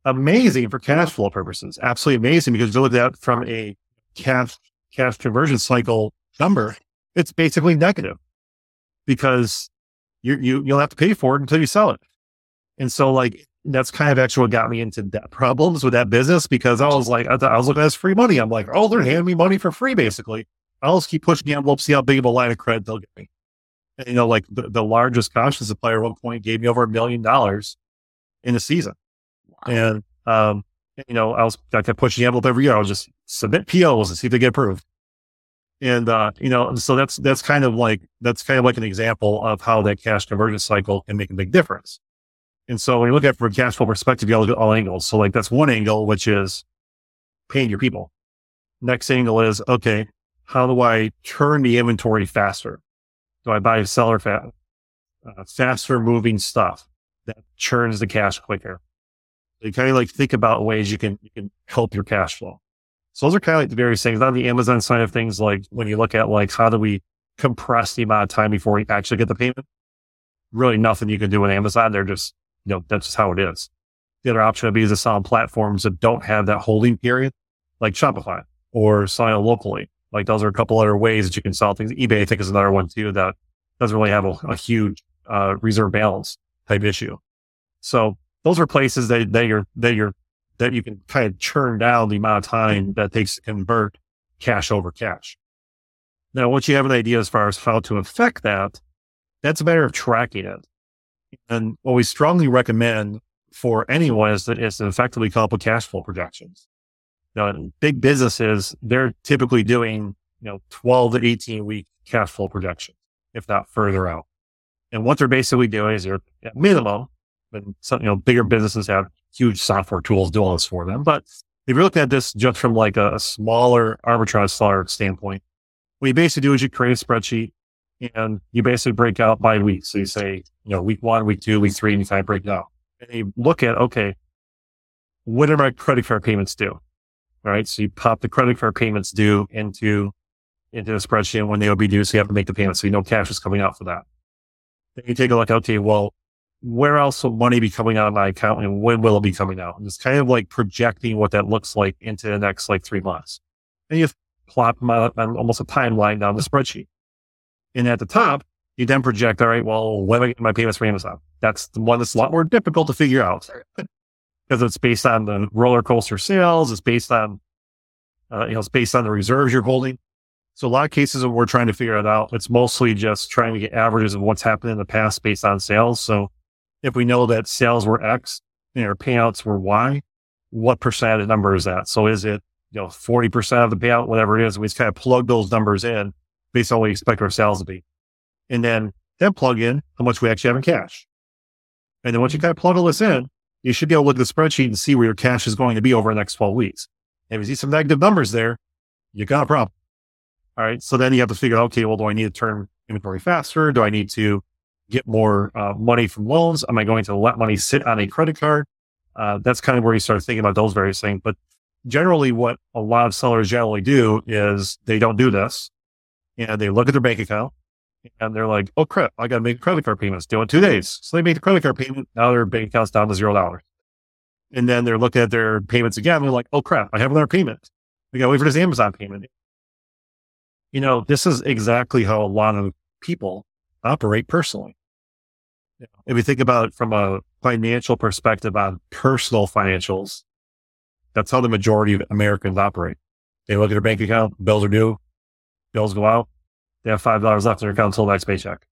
Amazing for cash flow purposes. Absolutely amazing because you look at that from a cash, cash conversion cycle number, it's basically negative because you, you, you'll have to pay for it until you sell it. And so like, that's kind of actually what got me into debt problems with that business because I was like, I, thought I was looking at this free money. I'm like, oh, they're handing me money for free, basically. I'll just keep pushing the envelope, see how big of a line of credit they'll give me. And, you know, like the, the largest caution supplier at one point gave me over a million dollars in a season. And, um, you know, I was, I kept pushing the envelope every year. I was just submit POs and see if they get approved. And, uh, you know, so that's, that's kind of like, that's kind of like an example of how that cash conversion cycle can make a big difference. And so when you look at it from a cash flow perspective, you look at all angles. So like that's one angle, which is paying your people. Next angle is, okay, how do I turn the inventory faster? Do I buy a seller fa- uh, faster moving stuff that churns the cash quicker? You kind of like think about ways you can, you can help your cash flow. So those are kind of like the various things. On the Amazon side of things, like when you look at like how do we compress the amount of time before we actually get the payment? Really nothing you can do with Amazon. They're just, you know, that's just how it is. The other option would be to sell on platforms that don't have that holding period, like Shopify or selling locally. Like those are a couple other ways that you can sell things. eBay, I think, is another one too that doesn't really have a, a huge uh, reserve balance type issue. So those are places that, that you're that you're that you can kind of churn down the amount of time mm-hmm. that takes to convert cash over cash. Now, once you have an idea as far as how to affect that, that's a matter of tracking it. And what we strongly recommend for anyone is that is to effectively come up with cash flow projections know, big businesses, they're typically doing, you know, 12 to 18 week cash flow projections, if not further out. And what they're basically doing is they're at minimum, but some, you know, bigger businesses have huge software tools do all this for them. But if you're looking at this just from like a, a smaller arbitrage seller standpoint, what you basically do is you create a spreadsheet and you basically break out by week. So you say, you know, week one, week two, week three, and you kind of break it out. And you look at, okay, what are my credit card payments due? right? So you pop the credit card payments due into, into the spreadsheet when they will be due. So you have to make the payment. So you know cash is coming out for that. Then you take a look, okay, well, where else will money be coming out of my account and when will it be coming out? And it's kind of like projecting what that looks like into the next like three months. And you plot my, almost a timeline down the spreadsheet. And at the top, you then project, all right, well, when am I getting my payments for Amazon? That's the one that's a lot more difficult to figure out because it's based on the roller coaster sales. It's based on, uh, you know, it's based on the reserves you're holding. So a lot of cases when we're trying to figure it out, it's mostly just trying to get averages of what's happened in the past based on sales. So if we know that sales were X and our payouts were Y, what percent of the number is that? So is it, you know, 40% of the payout, whatever it is, we just kind of plug those numbers in based on what we expect our sales to be. And then, then plug in how much we actually have in cash. And then once you mm-hmm. kind of plug all this in, you should be able to look at the spreadsheet and see where your cash is going to be over the next 12 weeks. And If you see some negative numbers there, you got a problem. All right. So then you have to figure out, okay, well, do I need to turn inventory faster? Do I need to get more uh, money from loans? Am I going to let money sit on a credit card? Uh, that's kind of where you start thinking about those various things. But generally, what a lot of sellers generally do is they don't do this and they look at their bank account and they're like, oh crap, I got to make credit card payments due in two days. So they make the credit card payment. Now their bank account's down to zero dollars. And then they're looking at their payments again. And They're like, oh crap, I have another payment. We got to wait for this Amazon payment. you know, this is exactly how a lot of people operate personally. If you think about it from a financial perspective on personal financials, that's how the majority of Americans operate. They look at their bank account, bills are due, bills go out, they have five dollars left in their account until next paycheck.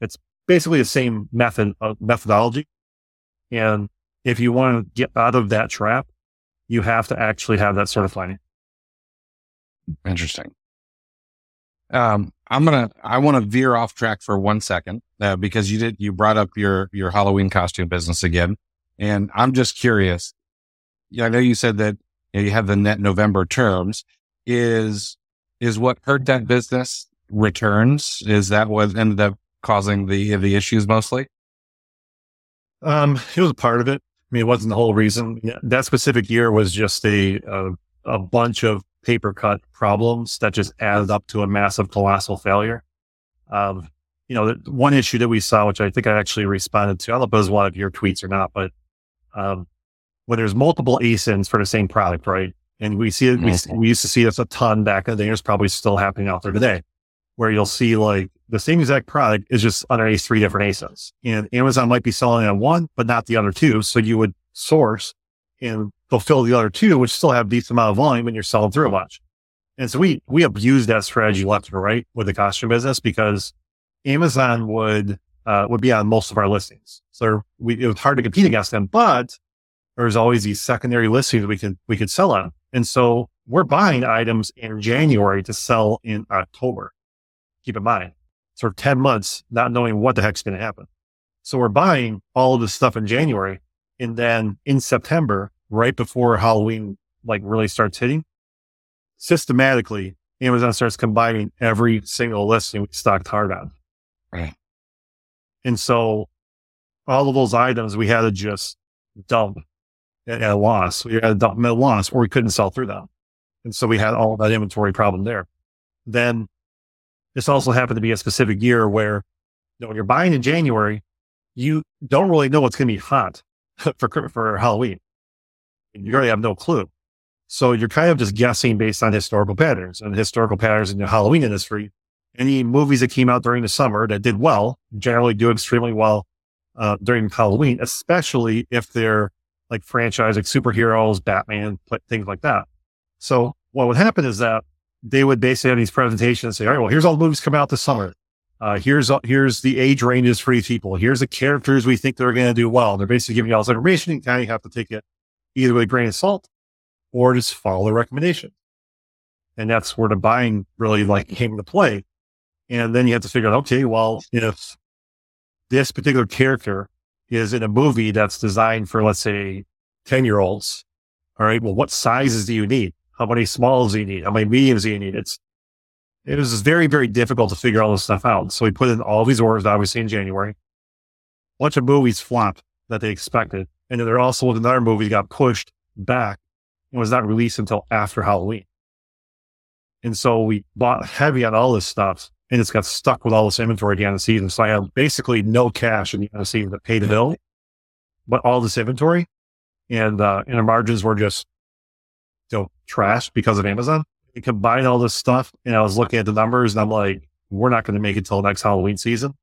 It's basically the same method uh, methodology. And if you want to get out of that trap, you have to actually have that sort of planning. Interesting. Um, I'm gonna. I want to veer off track for one second uh, because you did. You brought up your your Halloween costume business again, and I'm just curious. Yeah, I know you said that you, know, you have the net November terms. Is is what hurt that business returns? Is that what ended up causing the the issues mostly? Um, it was a part of it. I mean, it wasn't the whole reason. That specific year was just a a, a bunch of paper cut problems that just added up to a massive colossal failure. Um, you know, the one issue that we saw, which I think I actually responded to, I don't know if it was one of your tweets or not, but um, when there's multiple ASINs for the same product, right? And we see it, we, mm-hmm. we used to see this a ton back in the day. It's probably still happening out there today, where you'll see like the same exact product is just underneath three different ASINs. And Amazon might be selling on one, but not the other two. So you would source and fulfill the other two, which still have decent amount of volume and you're selling through a bunch. And so we, we abused that strategy left and right with the costume business because Amazon would, uh, would be on most of our listings. So we, it was hard to compete against them, but there was always these secondary listings we could, we could sell on. And so we're buying items in January to sell in October. Keep in mind, sort of 10 months, not knowing what the heck's going to happen. So we're buying all of this stuff in January. And then in September, right before Halloween, like really starts hitting, systematically, Amazon starts combining every single listing we stocked hard on. Right. And so all of those items we had to just dump at, a loss. We had to dump at a loss or we couldn't sell through them. And so we had all that inventory problem there. Then this also happened to be a specific year where you know, when you're buying in January, you don't really know what's going to be hot for, for Halloween. You really have no clue. So you're kind of just guessing based on historical patterns and historical patterns in the Halloween industry. Any movies that came out during the summer that did well generally do extremely well uh, during Halloween, especially if they're like franchise, like superheroes, Batman, things like that. So what would happen is that they would basically have these presentations and say, all right, well, here's all the movies come out this summer. Uh, here's, here's the age ranges for these people. Here's the characters we think they're going to do well. And they're basically giving you all this information. You kind of have to take it either with a grain of salt or just follow the recommendation. And that's where the buying really like came into play. And then you have to figure out, okay, well, if this particular character is in a movie that's designed for, let's say, 10 year olds, all right, well, what sizes do you need? How many smalls do you need? How many mediums do you need? It's, it was very, very difficult to figure all this stuff out. So we put in all these orders, obviously in January. A bunch of movies flopped that they expected. And then there also another movie got pushed back and was not released until after Halloween. And so we bought heavy on all this stuff and it's got stuck with all this inventory at the end of the season. So I have basically no cash in the end of the season to pay the bill, but all this inventory and, uh, and our margins were just, you know, trash because of Amazon. Combine all this stuff and I was looking at the numbers and I'm like, we're not going to make it till next Halloween season.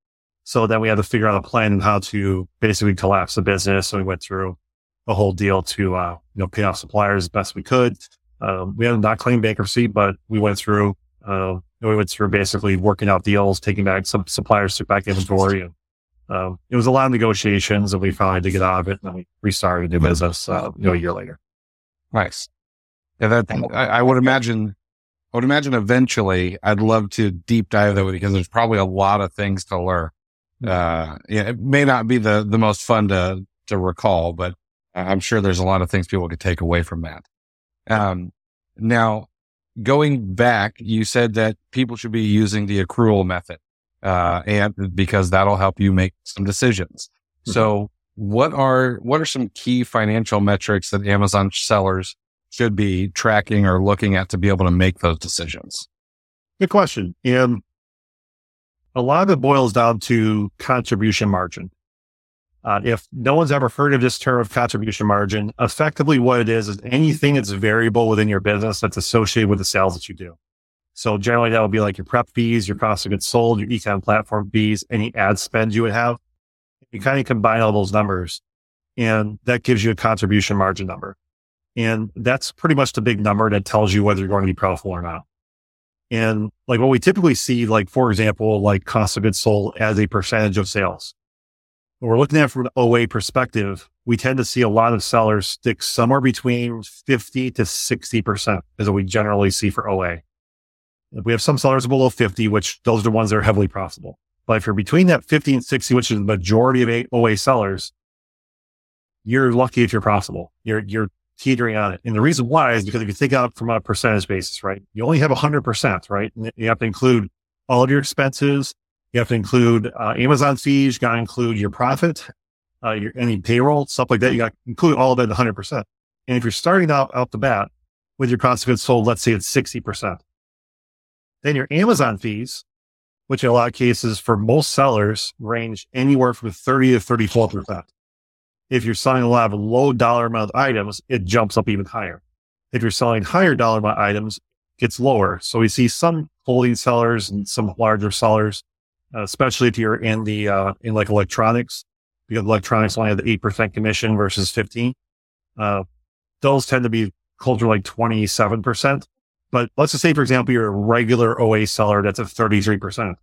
So then we had to figure out a plan on how to basically collapse the business. And we went through a whole deal to, uh, you know, pay off suppliers as best we could. Um, we had not claimed bankruptcy, but we went through, uh, we went through basically working out deals, taking back some suppliers, took back inventory. And, um, it was a lot of negotiations and we finally had to get out of it and we restarted the business, uh, you know, a year later. Nice. Yeah, that, I, I would imagine I would imagine eventually I'd love to deep dive that because there's probably a lot of things to learn uh, yeah, it may not be the, the most fun to, to recall, but I'm sure there's a lot of things people could take away from that. Um, now going back, you said that people should be using the accrual method, uh, and because that'll help you make some decisions. Mm-hmm. So what are, what are some key financial metrics that Amazon sellers should be tracking or looking at to be able to make those decisions? Good question. And a lot of it boils down to contribution margin. Uh, if no one's ever heard of this term of contribution margin, effectively what it is is anything that's variable within your business that's associated with the sales that you do. So generally that would be like your prep fees, your cost of goods sold, your econ platform fees, any ad spend you would have. You kind of combine all those numbers and that gives you a contribution margin number. And that's pretty much the big number that tells you whether you're going to be profitable or not. And like what we typically see, like for example, like cost of goods sold as a percentage of sales. When we're looking at from an OA perspective, we tend to see a lot of sellers stick somewhere between 50 to 60% is what we generally see for OA. We have some sellers below 50, which those are the ones that are heavily profitable. But if you're between that 50 and 60, which is the majority of OA sellers, you're lucky if you're profitable. You're, you're teetering on it. And the reason why is because if you think out from a percentage basis, right, you only have 100%, right? And you have to include all of your expenses. You have to include uh, Amazon fees. You got to include your profit, uh, your any payroll, stuff like that. You got to include all of it 100%. And if you're starting out out the bat with your cost of goods sold, let's say it's 60%, then your Amazon fees, which in a lot of cases for most sellers range anywhere from 30 to 34%. If you're selling a lot of low dollar amount items, it jumps up even higher. If you're selling higher dollar amount items, it gets lower. So we see some holding sellers and some larger sellers, uh, especially if you're in the, uh, in like electronics, because electronics only have the 8% commission versus 15. Uh, those tend to be closer to like 27%. But let's just say, for example, you're a regular OA seller that's at 33%.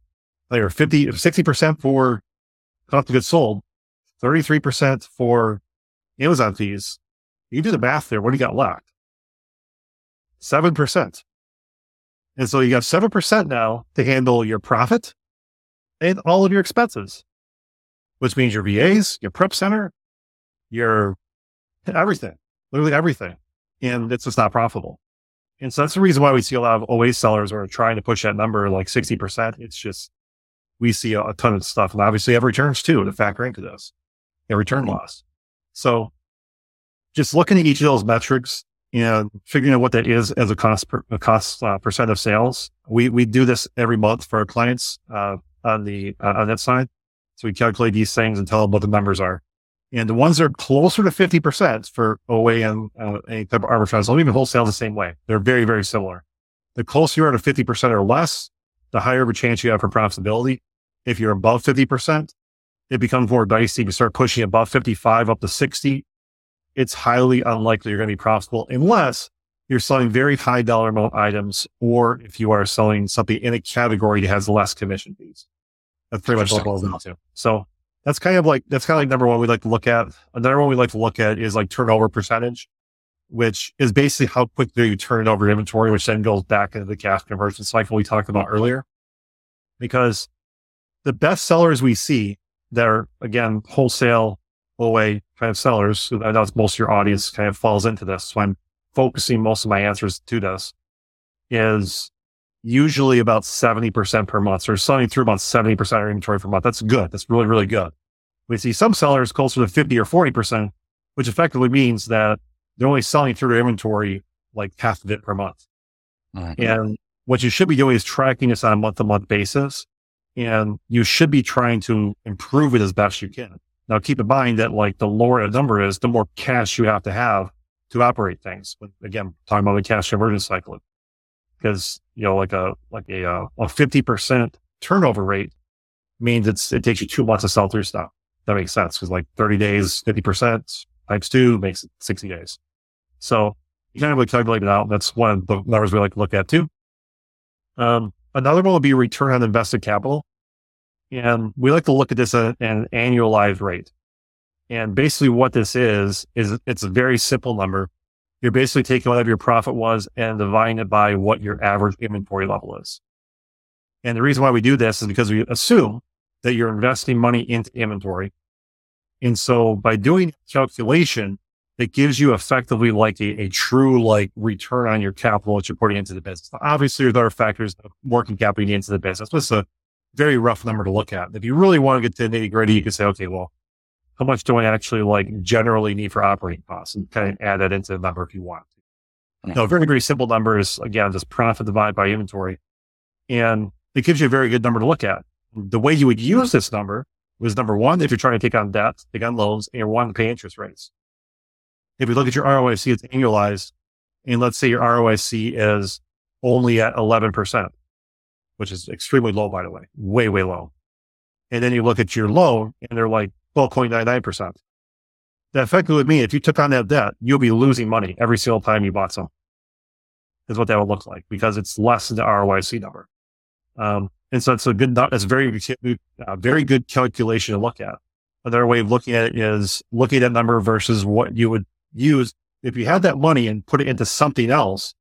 They're 50, 60% for cost of goods sold, 33% for Amazon fees. You do the math there. What do you got left? 7%. And so you got 7% now to handle your profit and all of your expenses, which means your VAs, your prep center, your everything, literally everything. And it's just not profitable. And so that's the reason why we see a lot of OA sellers are trying to push that number like 60%. It's just, we see a, a ton of stuff. And obviously have returns too to factor into this a return loss. So just looking at each of those metrics and figuring out what that is as a cost per, a cost uh, percent of sales. We, we do this every month for our clients, uh, on the, uh, on that side. So we calculate these things and tell them what the numbers are. And the ones that are closer to 50% for OA and uh, any type of arbitrage, they'll even wholesale the same way. They're very, very similar. The closer you are to 50% or less, the higher of a chance you have for profitability. If you're above 50%, it becomes more dicey. You start pushing above 55 up to 60. It's highly unlikely you're going to be profitable unless you're selling very high dollar amount items or if you are selling something in a category that has less commission fees. That's pretty much what it boils down to. So that's kind of like, that's kind of like number one we like to look at. Another one we like to look at is like turnover percentage, which is basically how quickly you turn over inventory, which then goes back into the cash conversion cycle we talked about earlier. Because the best sellers we see they're again wholesale OA kind of sellers. I know most of your audience kind of falls into this. So I'm focusing most of my answers to this is usually about 70% per month. So they're selling through about 70% of inventory per month. That's good. That's really, really good. We see some sellers closer to 50 or 40%, which effectively means that they're only selling through their inventory like half of it per month. Mm-hmm. And what you should be doing is tracking this on a month to month basis and you should be trying to improve it as best you can. Now, keep in mind that like the lower a number is, the more cash you have to have to operate things. But again, talking about the cash conversion cycle, because you know, like a like a uh, a fifty percent turnover rate means it's it takes you two months to sell through stuff. That makes sense because like thirty days, fifty percent times two makes sixty days. So you kind of like calculate it out. That's one of the numbers we like to look at too. Um, Another one would be return on invested capital. And we like to look at this at an annualized rate. And basically what this is, is it's a very simple number. You're basically taking whatever your profit was and dividing it by what your average inventory level is. And the reason why we do this is because we assume that you're investing money into inventory. And so by doing calculation, that gives you effectively like a, a true like return on your capital that you're putting into the business. Obviously, there are factors of working capital into the business, but it's a very rough number to look at. If you really want to get to nitty gritty, you can say, okay, well, how much do I actually like generally need for operating costs and kind of add that into the number if you want. No, very, very simple number is again, just profit divided by inventory. And it gives you a very good number to look at. The way you would use this number was number one, if you're trying to take on debt, take on loans, and you're wanting to pay interest rates. If we look at your ROIC, it's annualized. And let's say your ROIC is only at 11%, which is extremely low, by the way, way, way low. And then you look at your loan and they're like 12.99%. That effectively would mean if you took on that debt, you'll be losing money every single time you bought some. Is what that would look like because it's less than the ROIC number. Um, and so it's a good, that's very, uh, very good calculation to look at. Another way of looking at it is looking at that number versus what you would use if you had that money and put it into something else.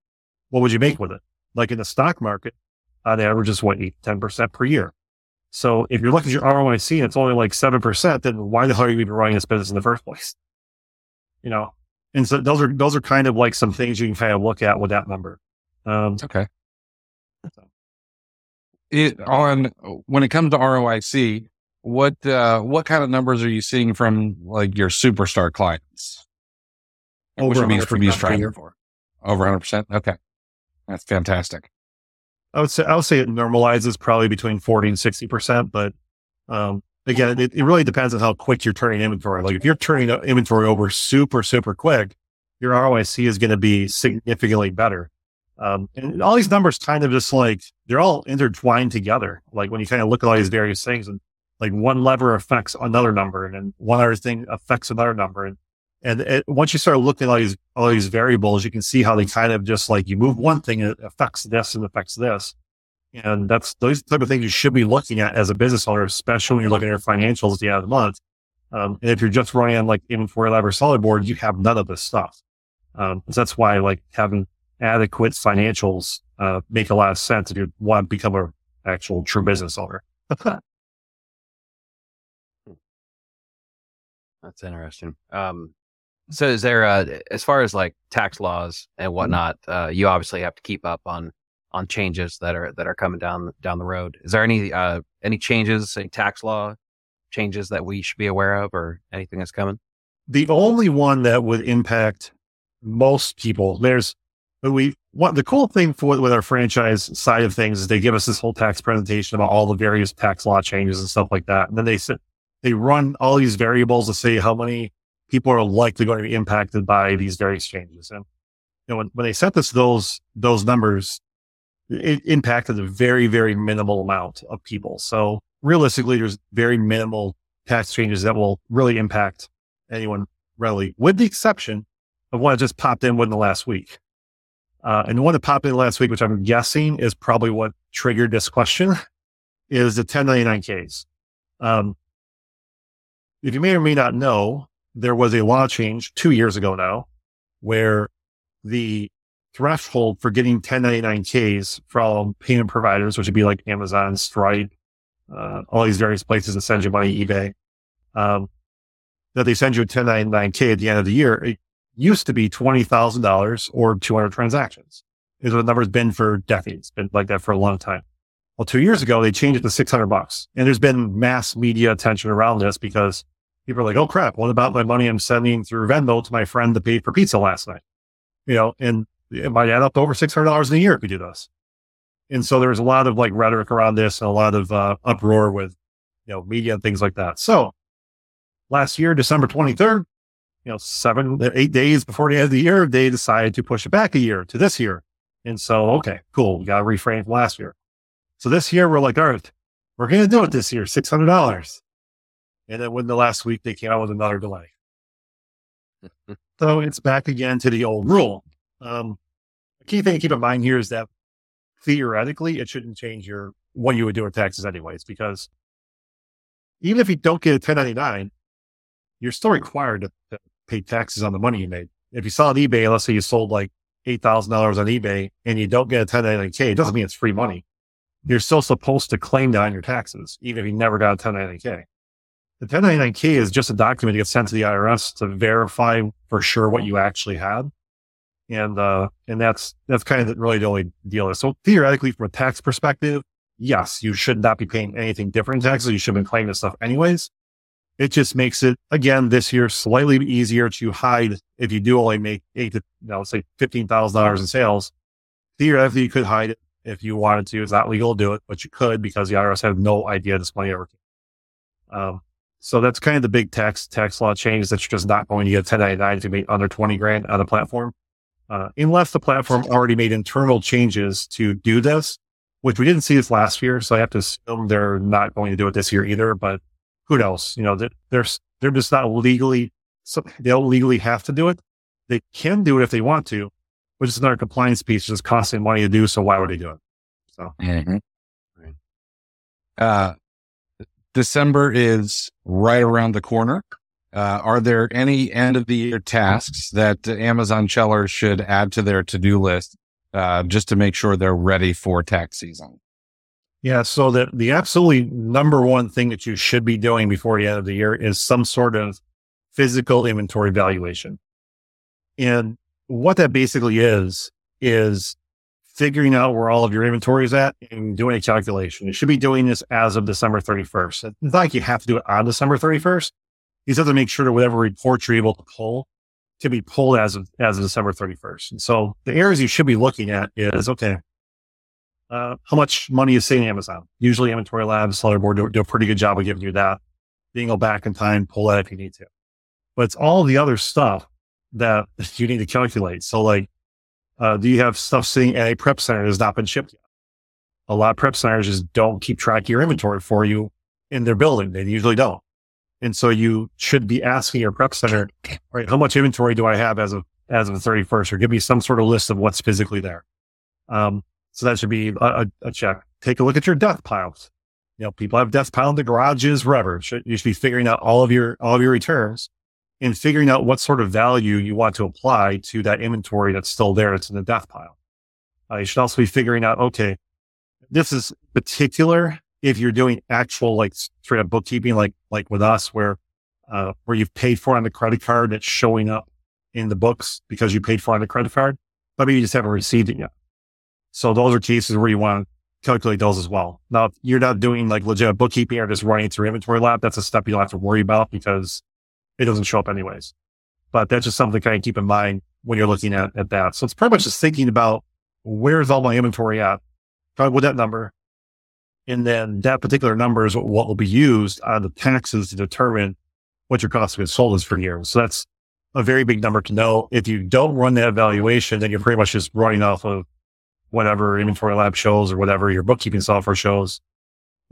What would you make with it? Like in the stock market, on average is what, 8, 10% per year. So if you're looking at your ROIC and it's only like 7%, then why the hell are you even running this business in the first place? You know, and so those are, those are kind of like some things you can kind of look at with that number. Um, okay. So. It, on when it comes to ROIC, what uh, what kind of numbers are you seeing from like your superstar clients? Over Which means from you striving for over 100. percent Okay, that's fantastic. I would say I would say it normalizes probably between 40 and 60 percent, but um, again, it, it, really depends on how quick you're turning inventory. Like if you're turning inventory over super super quick, your ROIC is going to be significantly better. Um, and all these numbers kind of just like they're all intertwined together. Like when you kind of look at all these various things, and like one lever affects another number, and then one other thing affects another number, and and once you start looking at all these all these variables, you can see how they kind of just like you move one thing, it affects this and affects this. And that's those type of things you should be looking at as a business owner, especially when you're looking at your financials at the end of the month. Um, and if you're just running on like InventoryLab or Sellerboard, you have none of this stuff. Um, so that's why like having adequate financials uh, make a lot of sense if you want to become an actual true business owner. That's interesting. Um, so is there, uh, as far as like tax laws and mm-hmm. whatnot, uh, you obviously have to keep up on, on changes that are, that are coming down, down the road. Is there any, uh, any changes, any tax law changes that we should be aware of or anything that's coming? The only one that would impact most people, there's, we, what the cool thing for with our franchise side of things is they give us this whole tax presentation about all the various tax law changes and stuff like that. And then they sit, they run all these variables to say how many people are likely going to be impacted by these various changes. And you know, when, when they set this those those numbers, it impacted a very very minimal amount of people. So realistically, there's very minimal tax changes that will really impact anyone readily, with the exception of one that just popped in within the last week. Uh, and the one that popped in last week, which I'm guessing is probably what triggered this question, is the 1099Ks. Um, if you may or may not know, there was a law change two years ago now where the threshold for getting 1099Ks from payment providers, which would be like Amazon, Stripe, uh, all these various places that send you money, eBay, um, that they send you a 1099K at the end of the year. It used to be $20,000 or 200 transactions. Is what the number's been for decades, been like that for a long time. Well, two years ago, they changed it to 600 bucks. And there's been mass media attention around this because people are like, oh crap, what about my money I'm sending through Venmo to my friend to pay for pizza last night? You know, and it might add up to over $600 in a year if we do this. And so there's a lot of like rhetoric around this and a lot of uh, uproar with, you know, media and things like that. So last year, December 23rd, you know, seven, eight days before the end of the year, they decided to push it back a year to this year. And so, okay, cool. We got to reframe last year. So this year we're like, all right, we're going to do it this year, $600. And then when the last week they came out with another delay. so it's back again to the old rule. Um, the key thing to keep in mind here is that theoretically it shouldn't change your what you would do with taxes anyways, because even if you don't get a 1099, you're still required to, to pay taxes on the money you made. If you saw on eBay, let's say you sold like $8,000 on eBay and you don't get a 1099K, it doesn't mean it's free money. You're still supposed to claim that on your taxes, even if you never got a 1099K. The 1099K is just a document that gets sent to the IRS to verify for sure what you actually had. And, uh, and that's, that's kind of really the only deal. So theoretically, from a tax perspective, yes, you should not be paying anything different taxes. You should have been claiming this stuff anyways. It just makes it again this year slightly easier to hide if you do only make eight to, you know, say $15,000 in sales. Theoretically, you could hide it if you wanted to. It's not legal to do it, but you could because the IRS have no idea this money ever came. Um, so that's kind of the big tax tax law change that you're just not going to get 1099 to make under 20 grand on the platform. Uh, unless the platform already made internal changes to do this, which we didn't see this last year. So I have to assume they're not going to do it this year either, but who knows? You know, they're, they're just not legally, so they don't legally have to do it. They can do it if they want to, which is another compliance piece, just costing money to do. So why would they do it? So, mm-hmm. uh, December is right around the corner. Uh, are there any end of the year tasks that Amazon sellers should add to their to do list uh, just to make sure they're ready for tax season? Yeah. So the, the absolutely number one thing that you should be doing before the end of the year is some sort of physical inventory valuation. And what that basically is, is figuring out where all of your inventory is at and doing a calculation. You should be doing this as of December 31st. It's not like you have to do it on December 31st. You just have to make sure that whatever report you're able to pull to be pulled as of, as of December 31st. And so the areas you should be looking at is, okay, uh, how much money is sitting Amazon? Usually InventoryLabs, seller board do, do, a pretty good job of giving you that. Can go back in time, pull that if you need to. But it's all the other stuff that you need to calculate. So like, uh, do you have stuff sitting at a prep center that's not been shipped yet? A lot of prep centers just don't keep track of your inventory for you in their building. They usually don't. And so you should be asking your prep center, right, how much inventory do I have as of, as of the 31st or give me some sort of list of what's physically there. Um, so that should be a, a, check. Take a look at your death piles. You know, people have death pile in the garages, wherever. You should be figuring out all of your, all of your returns and figuring out what sort of value you want to apply to that inventory that's still there. That's in the death pile. Uh, you should also be figuring out, okay, this is particular if you're doing actual like straight up bookkeeping, like, like with us where, uh, where you've paid for on the credit card that's showing up in the books because you paid for on the credit card, but maybe you just haven't received it yet. So those are cases where you want to calculate those as well. Now, if you're not doing like legit bookkeeping or just running through InventoryLab, that's a step you don't have to worry about because it doesn't show up anyways. But that's just something to kind of keep in mind when you're looking at, at that. So it's pretty much just thinking about where's all my inventory at? With that number. And then that particular number is what, will be used on the taxes to determine what your cost of goods sold is for year. So that's a very big number to know. If you don't run that evaluation, then you're pretty much just running off of whatever InventoryLab shows or whatever your bookkeeping software shows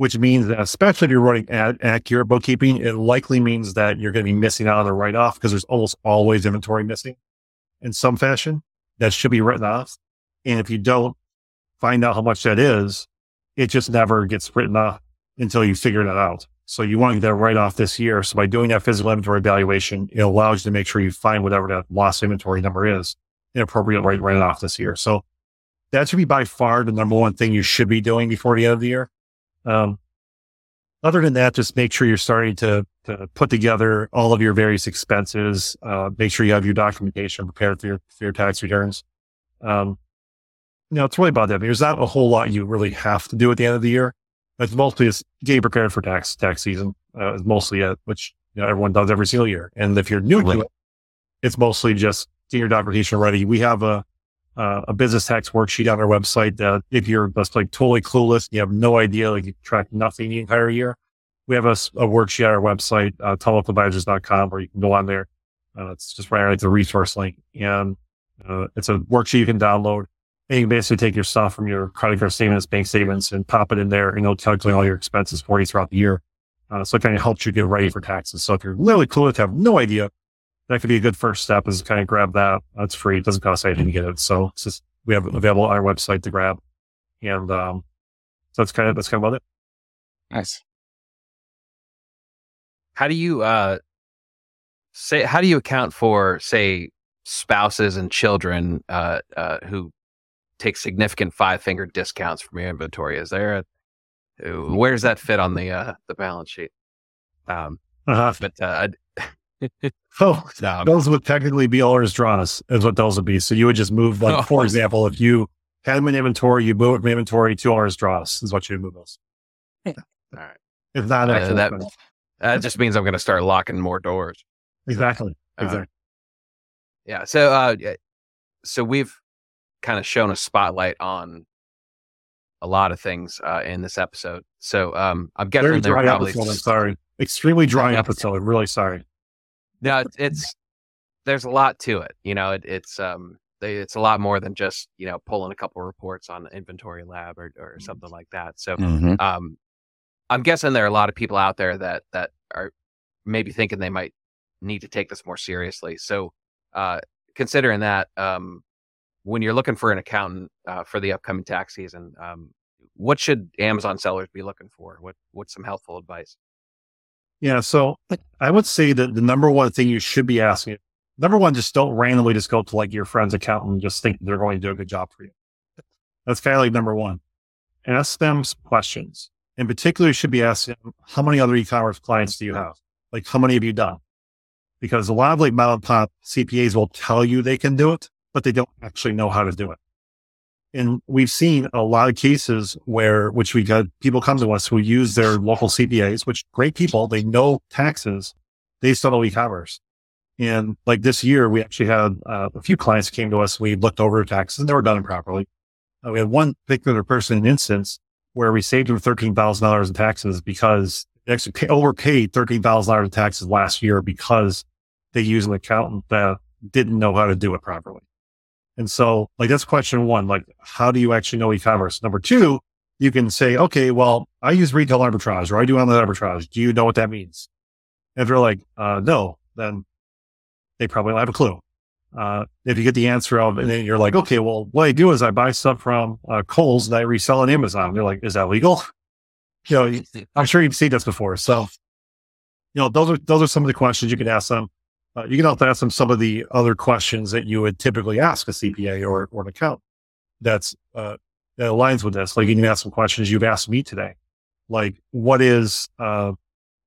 which means that especially if you're running ad- accurate bookkeeping, it likely means that you're going to be missing out on the write off because there's almost always inventory missing in some fashion that should be written off. And if you don't find out how much that is, it just never gets written off until you figure that out. So you want to get that write off this year. So by doing that physical inventory evaluation, it allows you to make sure you find whatever that lost inventory number is and appropriate write, write it off this year. So that should be by far the number one thing you should be doing before the end of the year. Um, other than that, just make sure you're starting to, to put together all of your various expenses. Uh, make sure you have your documentation prepared for your, for your tax returns. Um, you know, it's really about that. There's not a whole lot you really have to do at the end of the year. It's mostly just getting prepared for tax, tax season, uh, is mostly it, which you know, everyone does every single year. And if you're new to it, it's mostly just getting your documentation ready. We have a, uh, a business tax worksheet on our website that if you're just like totally clueless, you have no idea, like you track nothing the entire year. We have a, a worksheet on our website, uh, where you can go on there. Uh, it's just right it's a resource link and uh, it's a worksheet you can download. And you can basically take your stuff from your credit card statements, bank statements, and pop it in there, and it'll calculate all your expenses for you throughout the year. Uh, so it kind of helps you get ready for taxes. So if you're literally clueless, have no idea, that could be a good first step is kind of grab that. That's free. It doesn't cost anything to get it. So it's just, we have available on our website to grab. And, um, so that's kind of, that's kind of about it. Nice. How do you, uh, say, how do you account for, say, spouses and children, uh, uh, who take significant five finger discounts from your inventory? Is there a, where does that fit on the, uh, the balance sheet? Um, uh-huh. but, uh, oh, no. those would technically be owner's draws, is what those would be. So you would just move, like, for example, if you had them in inventory, you move it from inventory to owner's draws, is what you move those. All right. If not, uh, that, that just means I'm going to start locking more doors. Exactly. Uh, exactly. yeah. So, uh, so we've kind of shown a spotlight on a lot of things uh, in this episode. So um, I'm guessing Very dry probably episode, I'm sorry. Extremely dry episode. Really sorry. No, it's, it's there's a lot to it. You know, it, it's um they, it's a lot more than just you know pulling a couple reports on InventoryLab or, or Mm-hmm. something like that. So Mhm. um, I'm guessing there are a lot of people out there that that are maybe thinking they might need to take this more seriously. So uh, considering that, um, when you're looking for an accountant uh, for the upcoming tax season, um, what should Amazon sellers be looking for? What what's some helpful advice? Yeah. So I would say that the number one thing you should be asking, number one, just don't randomly just go to like your friend's accountant and just think they're going to do a good job for you. That's kind of like number one. Ask them some questions. In particular, you should be asking how many other e-commerce clients do you have? Like, how many have you done? Because a lot of like mom and pop CPAs will tell you they can do it, but they don't actually know how to do it. And we've seen a lot of cases where, which we got people come to us who use their local CPAs, which great people, they know taxes, they know e-commerce. And like this year, we actually had uh, a few clients came to us. We looked over taxes and they were done improperly. Uh, we had one particular person, an instance where we saved them $13,000 in taxes because they actually pay, overpaid $13,000 in taxes last year because they used an accountant that didn't know how to do it properly. And so, like, that's question one. Like, how do you actually know e-commerce? Number two, you can say, okay, well, I use retail arbitrage or I do online arbitrage. Do you know what that means? If they're like, uh, no, then they probably don't have a clue. Uh, if you get the answer of, and then you're like, okay, well, what I do is I buy stuff from uh, Kohl's and I resell on Amazon. They're like, is that legal? You know, I'm sure you've seen this before. So, you know, those are those are some of the questions you can ask them. Uh, you can also ask them some of the other questions that you would typically ask a CPA or, or an accountant. That's uh, that aligns with this. Like you can ask some questions you've asked me today, like what is, uh,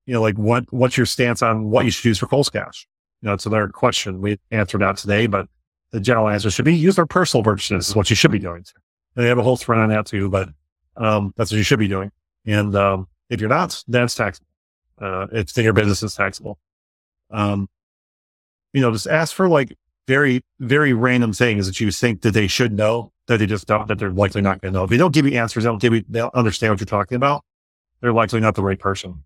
you know, like what what's your stance on what you should use for Kohl's Cash? You know, it's another question we answered out today, but the general answer should be use their personal purchases is what you should be doing. And they have a whole thread on that too, but um, that's what you should be doing. And um, if you're not, then it's taxable. Uh, it's in your business is taxable. Um, you know, just ask for like very, very random things that you think that they should know that they just don't, that they're likely not going to know. If they don't give you answers, they don't give you, they don't understand what you're talking about. They're likely not the right person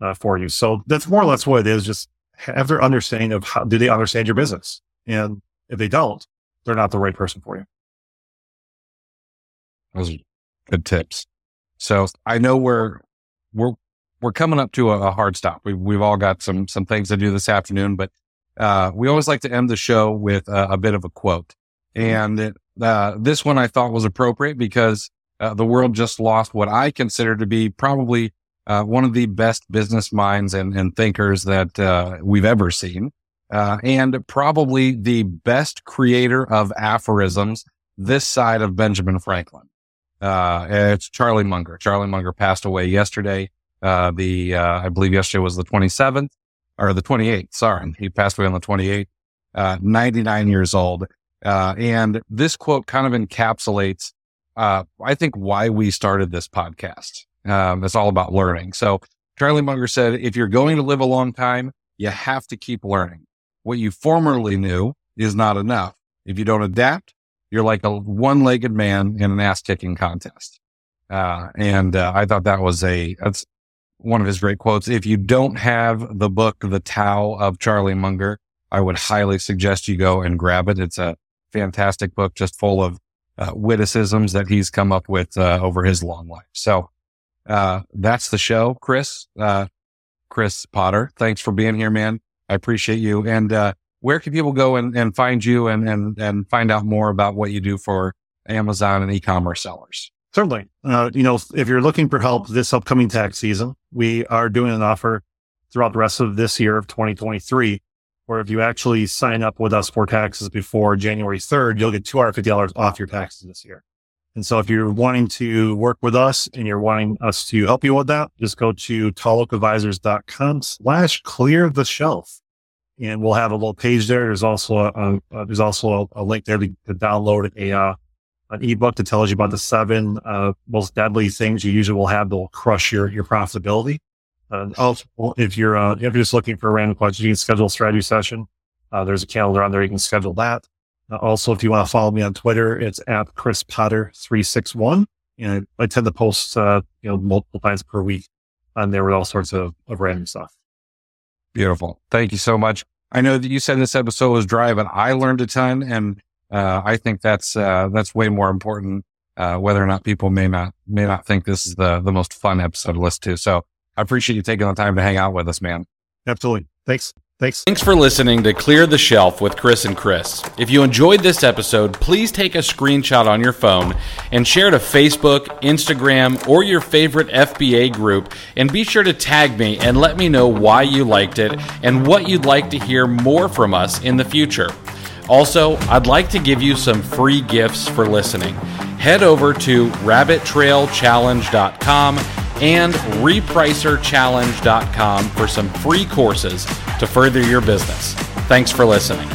uh, for you. So that's more or less what it is. Just have their understanding of how do they understand your business, and if they don't, they're not the right person for you. Those are good tips. So I know we're we're we're coming up to a, a hard stop. We've we've all got some some things to do this afternoon, but uh, we always like to end the show with a, a bit of a quote. And it, uh, this one I thought was appropriate because uh, the world just lost what I consider to be probably uh, one of the best business minds and, and thinkers that uh, we've ever seen, uh, and probably the best creator of aphorisms this side of Benjamin Franklin. Uh, it's Charlie Munger. Charlie Munger passed away yesterday. Uh, the, uh, I believe yesterday was the 27th or the 28th. Sorry. He passed away on the 28th, uh, 99 years old. Uh, and this quote kind of encapsulates, uh, I think why we started this podcast. Um, it's all about learning. So Charlie Munger said, if you're going to live a long time, you have to keep learning. What you formerly knew is not enough. If you don't adapt, you're like a one-legged man in an ass-kicking contest. Uh, and uh, I thought that was a that's one of his great quotes. If you don't have the book, The Tao of Charlie Munger, I would highly suggest you go and grab it. It's a fantastic book, just full of uh, witticisms that he's come up with uh, over his long life. So uh, that's the show, Chris. Uh, Chris Potter, thanks for being here, man. I appreciate you. And uh, where can people go and, and find you and, and and find out more about what you do for Amazon and e-commerce sellers? Certainly. Uh, you know, if you're looking for help this upcoming tax season, we are doing an offer throughout the rest of this year of 2023, where if you actually sign up with us for taxes before January 3rd, you'll get $250 off your taxes this year. And so if you're wanting to work with us and you're wanting us to help you with that, just go to talloakadvisors.com slash clear the shelf. And we'll have a little page there. There's also a, a there's also a, a link there to, to download a, uh, an ebook that tells you about the seven uh, most deadly things you usually will have that will crush your your profitability. Uh, also, if you're uh, if you're just looking for a random question, you can schedule a strategy session. Uh, there's a calendar on there. You can schedule that. Uh, also, if you want to follow me on Twitter, it's at Chris Potter three six one. And I tend to post uh, you know multiple times per week on there with all sorts of, of random stuff. Beautiful. Thank you so much. I know that you said this episode was dry, but I learned a ton. And Uh, I think that's uh, that's way more important. Uh, whether or not people may not may not think this is the the most fun episode to listen to. So I appreciate you taking the time to hang out with us, man. Absolutely. Thanks. Thanks. Thanks for listening to Clear the Shelf with Chris and Chris. If you enjoyed this episode, please take a screenshot on your phone and share to Facebook, Instagram, or your favorite FBA group. And be sure to tag me and let me know why you liked it and what you'd like to hear more from us in the future. Also, I'd like to give you some free gifts for listening. Head over to rabbittrailchallenge.com and repricerchallenge.com for some free courses to further your business. Thanks for listening.